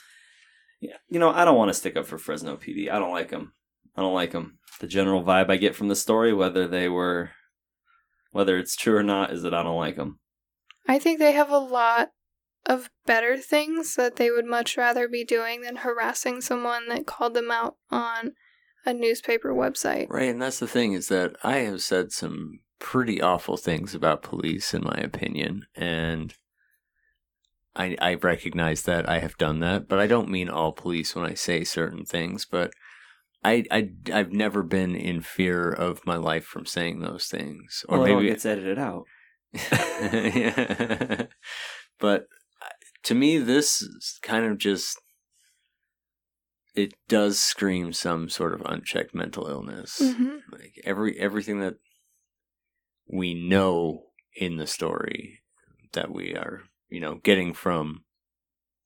yeah, you know, I don't want to stick up for Fresno PD. I don't like them. I don't like them. The general vibe I get from the story, whether they were, whether it's true or not, is that I don't like them. I think they have a lot of better things that they would much rather be doing than harassing someone that called them out on a newspaper website. Right, and that's the thing is that I have said some pretty awful things about police, in my opinion, and I I recognize that I have done that, but I don't mean all police when I say certain things, but. I, I, I've never been in fear of my life from saying those things. Or well, maybe it gets edited out. <laughs> yeah. but uh, to me, this is kind of just it does scream some sort of unchecked mental illness. Mm-hmm. Like every everything that we know in the story that we are, you know, getting from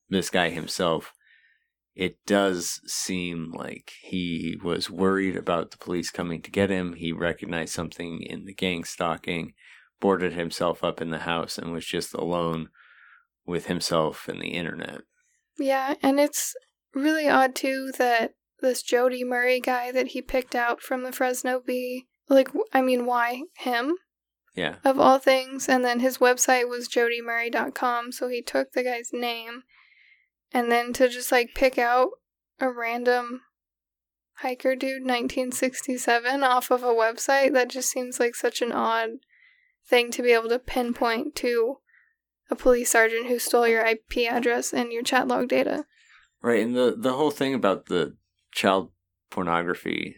this guy himself it does seem like he was worried about the police coming to get him. He recognized something in the gang stalking, boarded himself up in the house, and was just alone with himself and the internet. Yeah, and it's really odd too that this Jody Murray guy that he picked out from the Fresno Bee, like, I mean, why him? Yeah. Of all things. And then his website was jodymurray.com, so he took the guy's name and then to just like pick out a random hiker dude 1967 off of a website that just seems like such an odd thing to be able to pinpoint to a police sergeant who stole your IP address and your chat log data. Right, and the the whole thing about the child pornography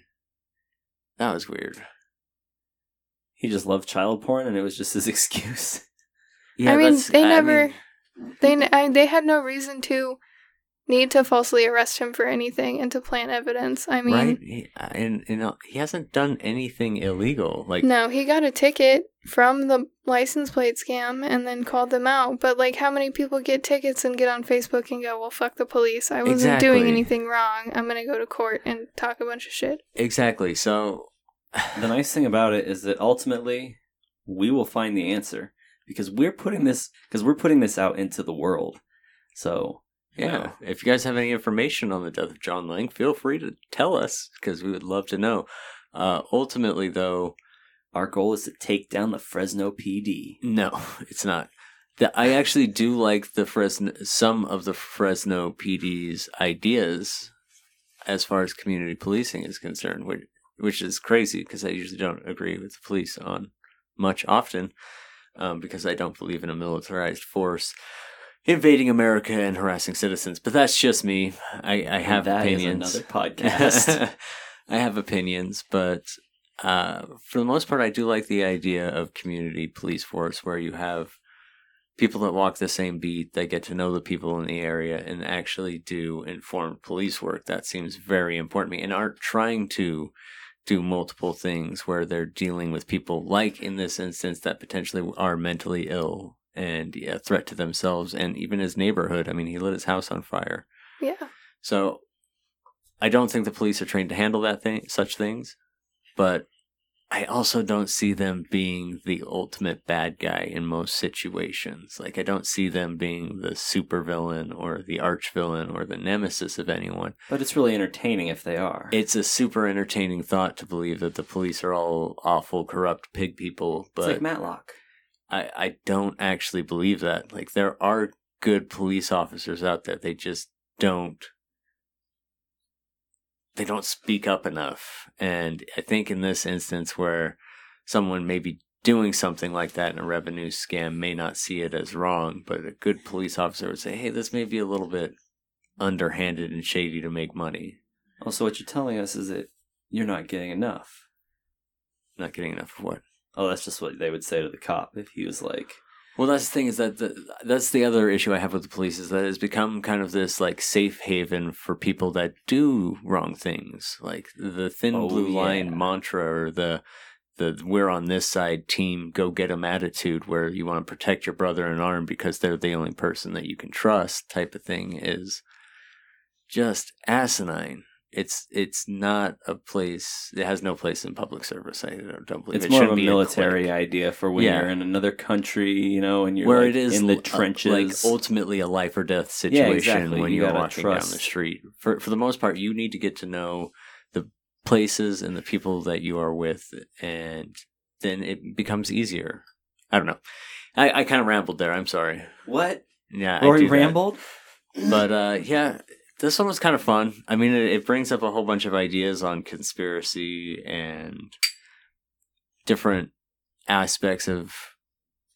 that was weird. He just loved child porn and it was just his <laughs> excuse. Yeah, I mean, they never mean, they I, they had no reason to need to falsely arrest him for anything and to plant evidence. I mean, right? He, uh, and you know, he hasn't done anything illegal. Like no, he got a ticket from the license plate scam and then called them out. But like, how many people get tickets and get on Facebook and go, "Well, fuck the police. I wasn't exactly. doing anything wrong. I'm gonna go to court and talk a bunch of shit." Exactly. So <sighs> the nice thing about it is that ultimately we will find the answer because we're putting this because we're putting this out into the world. So yeah, know. if you guys have any information on the death of John Lang, feel free to tell us because we would love to know. Uh, ultimately, though, our goal is to take down the Fresno PD. No, <laughs> it's not. The, I actually do like the Fresno some of the Fresno PD's ideas as far as community policing is concerned, which which is crazy because I usually don't agree with the police on much often um, because I don't believe in a militarized force invading America and harassing citizens. But that's just me. I, I have that opinions. another <laughs> podcast. I have opinions, but uh, for the most part, I do like the idea of community police force where you have people that walk the same beat, that get to know the people in the area and actually do informed police work. That seems very important to me and aren't trying to do multiple things where they're dealing with people like in this instance that potentially are mentally ill and a threat to themselves and even his neighborhood. I mean, he lit his house on fire. Yeah. So I don't think the police are trained to handle that thing, such things, but I also don't see them being the ultimate bad guy in most situations. Like I don't see them being the supervillain or the arch villain or the nemesis of anyone. But it's really entertaining if they are. It's a super entertaining thought to believe that the police are all awful, corrupt pig people. But it's like Matlock. I, I don't actually believe that. Like there are good police officers out there. They just don't they don't speak up enough. And I think in this instance where someone may be doing something like that in a revenue scam may not see it as wrong, but a good police officer would say, hey, this may be a little bit underhanded and shady to make money. Also, what you're telling us is that you're not getting enough. Not getting enough of what? Oh, that's just what they would say to the cop if he was like, well, that's the thing is that the, that's the other issue I have with the police is that it's become kind of this like safe haven for people that do wrong things, like the thin oh, blue yeah. line mantra or the the we're on this side team go get them attitude where you want to protect your brother in arm because they're the only person that you can trust type of thing is just asinine it's it's not a place. It has no place in public service. I don't believe it's it more of a military idea for when yeah. you're in another country, you know, and you're where like it is in the trenches, like ultimately a life or death situation yeah, exactly. when you are walking trust. down the street. For for the most part, you need to get to know the places and the people that you are with, and then it becomes easier. I don't know. I, I kind of rambled there. I'm sorry. What? Yeah, I Rory do that. rambled? But uh, yeah, this one was kind of fun. I mean, it, it brings up a whole bunch of ideas on conspiracy and different aspects of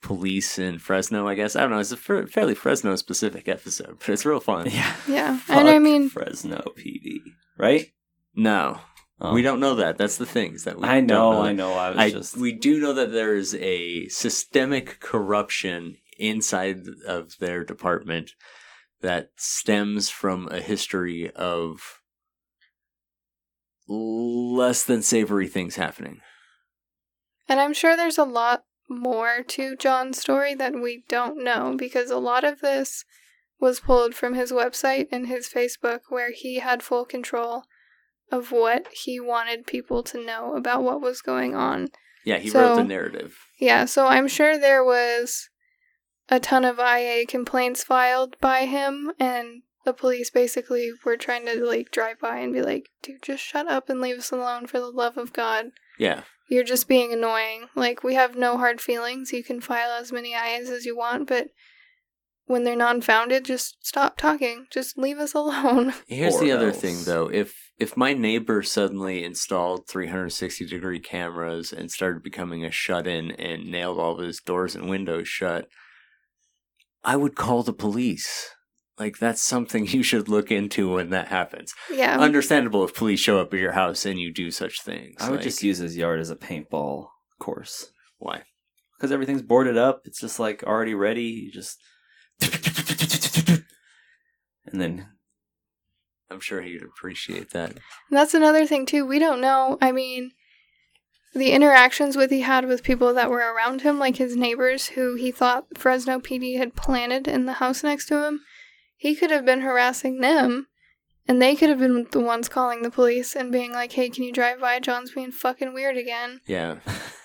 police in Fresno. I guess I don't know. It's a fairly Fresno specific episode, but it's real fun. Yeah. <laughs> Yeah. And I mean, Fresno PD, right? No, Oh. we don't know that. That's the things that we. I don't know, that. I know. I was I, just. we do know that there is a systemic corruption inside of their department that stems from a history of less than savory things happening. and I'm sure there's a lot more to John's story that we don't know because a lot of this was pulled from his website and his Facebook where he had full control of what he wanted people to know about what was going on. Yeah, he So- wrote the narrative. Yeah, so I'm sure there was a ton of IA complaints filed by him, and the police basically were trying to like drive by and be like, dude, just shut up and leave us alone for the love of God. Yeah, You're just being annoying. Like, we have no hard feelings. You can file as many IAs as you want, but when they're non founded, just stop talking. Just leave us <laughs> alone. Here's Or the other thing, though. If if my neighbor suddenly installed 360 degree cameras and started becoming a shut in and nailed all of his doors and windows shut, I would call the police. Like that's something <laughs> you should look into when that happens. yeah. Understandable if police show up at your house and you do such things. I would Like, just use his yard as a paintball course. why? Because everything's boarded up. It's just like already ready. You just. <laughs> And then. I'm sure he'd appreciate that. And that's another thing too. We don't know. I mean, the interactions with he had with people that were around him, like his neighbors, who he thought Fresno PD had planted in the house next to him. He could have been harassing them, and they could have been the ones calling the police and being like, "Hey, can you drive by? John's being fucking weird again." Yeah,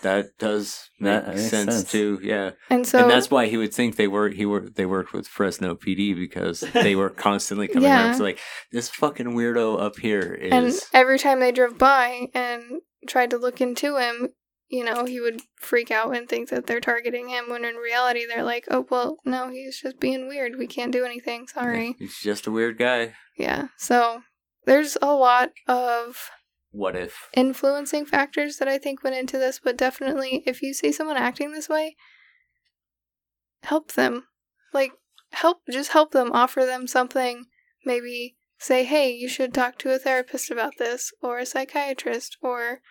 that <laughs> does make That sense, sense. too. Yeah. And so and that's why he would think they were he were they worked with Fresno PD because <laughs> they were constantly coming Yeah. around to like this fucking weirdo up here is And every time they drove by and tried to look into him, you know, he would freak out and think that they're targeting him when in reality they're like, oh, well, no, he's just being weird. We can't do anything. Sorry. he's just a weird guy. Yeah. So there's a lot of What if? influencing factors that I think went into this, but definitely if you see someone acting this way, help them. Like, help, just help them, offer them something, maybe say, hey, you should talk to a therapist about this, or a psychiatrist, or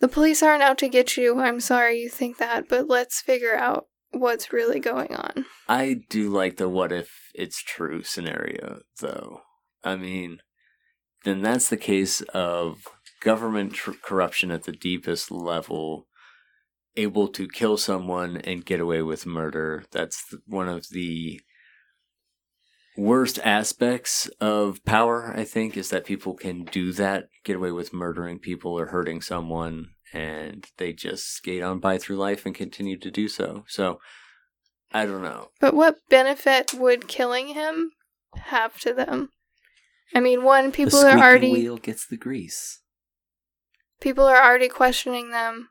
the police aren't out to get you. I'm sorry you think that, but let's figure out what's really going on. I do like the what if it's true scenario though. I mean, then that's the case of government tr- corruption at the deepest level able to kill someone and get away with murder. That's one of the worst aspects of power, I think, is that people can do that, get away with murdering people or hurting someone, and they just skate on by through life and continue to do so. So, I don't know. But what benefit would killing him have to them? I mean, one, people the are already wheel gets the grease. people are already questioning them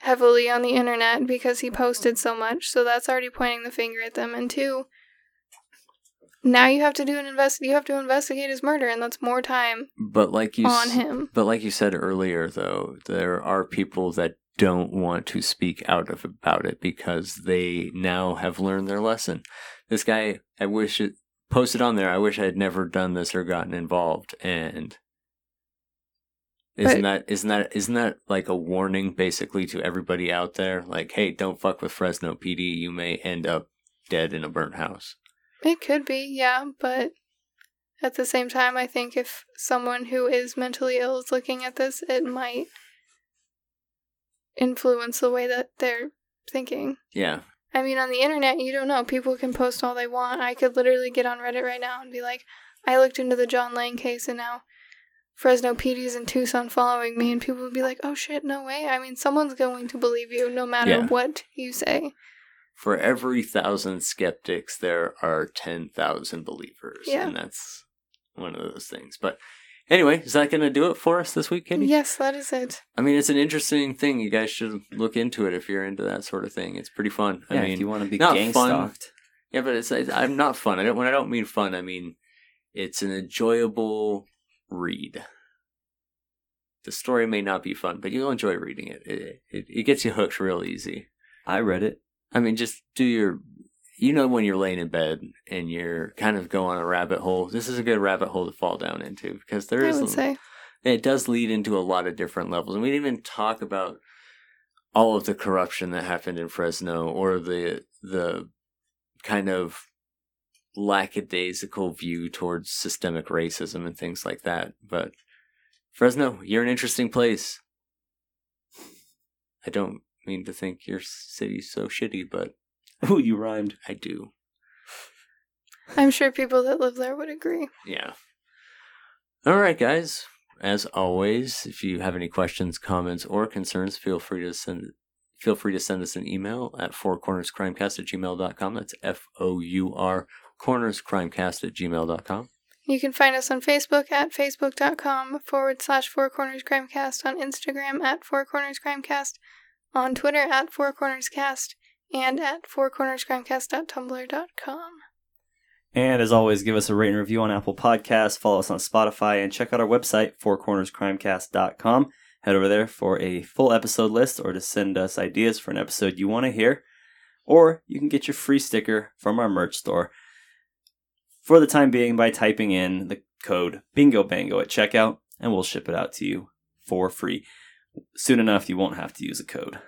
heavily on the internet because he posted so much, so that's already pointing the finger at them. And two, now you have to do an invest you have to investigate his murder, and that's more time But like you on s- him. But like you said earlier, though, there are people that don't want to speak out of about it because they now have learned their lesson. This guy, I wish it posted on there. I wish I had never done this or gotten involved. And isn't that isn't that isn't that like a warning basically to everybody out there? Like, hey, don't fuck with Fresno PD. You may end up dead in a burnt house. It could be, yeah, but at the same time, I think if someone who is mentally ill is looking at this, it might influence the way that they're thinking. Yeah, I mean, on the internet, you don't know. People can post all they want. I could literally get on Reddit right now and be like, I looked into the John Lang case and now Fresno PD's in Tucson following me, and people would be like, oh shit, no way. I mean, someone's going to believe you no matter Yeah. what you say. For every thousand skeptics, there are 10,000 believers. Yeah. And that's one of those things. But Anyway, is that going to do it for us this week, Katie? Yes, that is it. I mean, it's an interesting thing. You guys should look into it if you're into that sort of thing. It's pretty fun. Yeah, I mean, if you want to be not gang fun. stalked. yeah, but it's, it's I'm not fun. I don't when I don't mean fun, I mean it's an enjoyable read. The story may not be fun, but you'll enjoy reading it. It it, it gets you hooked real easy. I read it. I mean, just do your. You know when you're laying in bed and you're kind of going on a rabbit hole. This is a good rabbit hole to fall down into because there I is would say. it does lead into a lot of different levels and we didn't even talk about all of the corruption that happened in fresno or the the kind of lackadaisical view towards systemic racism and things like that but fresno you're an interesting place i don't mean to think your city's so shitty but <laughs> oh, you rhymed. i do I'm sure people that live there would agree. Yeah. All right, guys. As always, if you have any questions, comments, or concerns, feel free to send feel free to send us an email at fourcornerscrimecast at gmail.com. That's F O U R cornerscrimecast at gmail.com. You can find us on Facebook at facebook.com forward slash Four Corners Crimecast, on Instagram at Four Corners Crimecast, on Twitter at Four Corners Cast, and at fourcornerscrimecast.tumblr.com. And as always, give us a rate and review on Apple Podcasts, follow us on Spotify, and check out our website, fourcornerscrimecast.com. Head over there for a full episode list or to send us ideas for an episode you want to hear. Or you can get your free sticker from our merch store for the time being by typing in the code Bingo Bango at checkout, and we'll ship it out to you for free. Soon enough, you won't have to use a code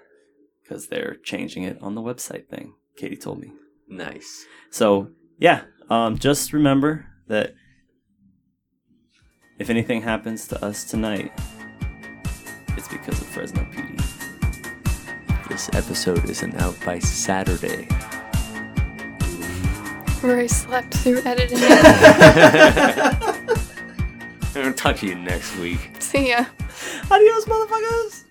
because they're changing it on the website thing. Katie told me. Nice. So yeah, um, just remember that if anything happens to us tonight, it's because of Fresno PD. This episode isn't out by Saturday. Roy slept through editing. <laughs> <laughs> I'll talk to you next week. See ya. Adios, motherfuckers.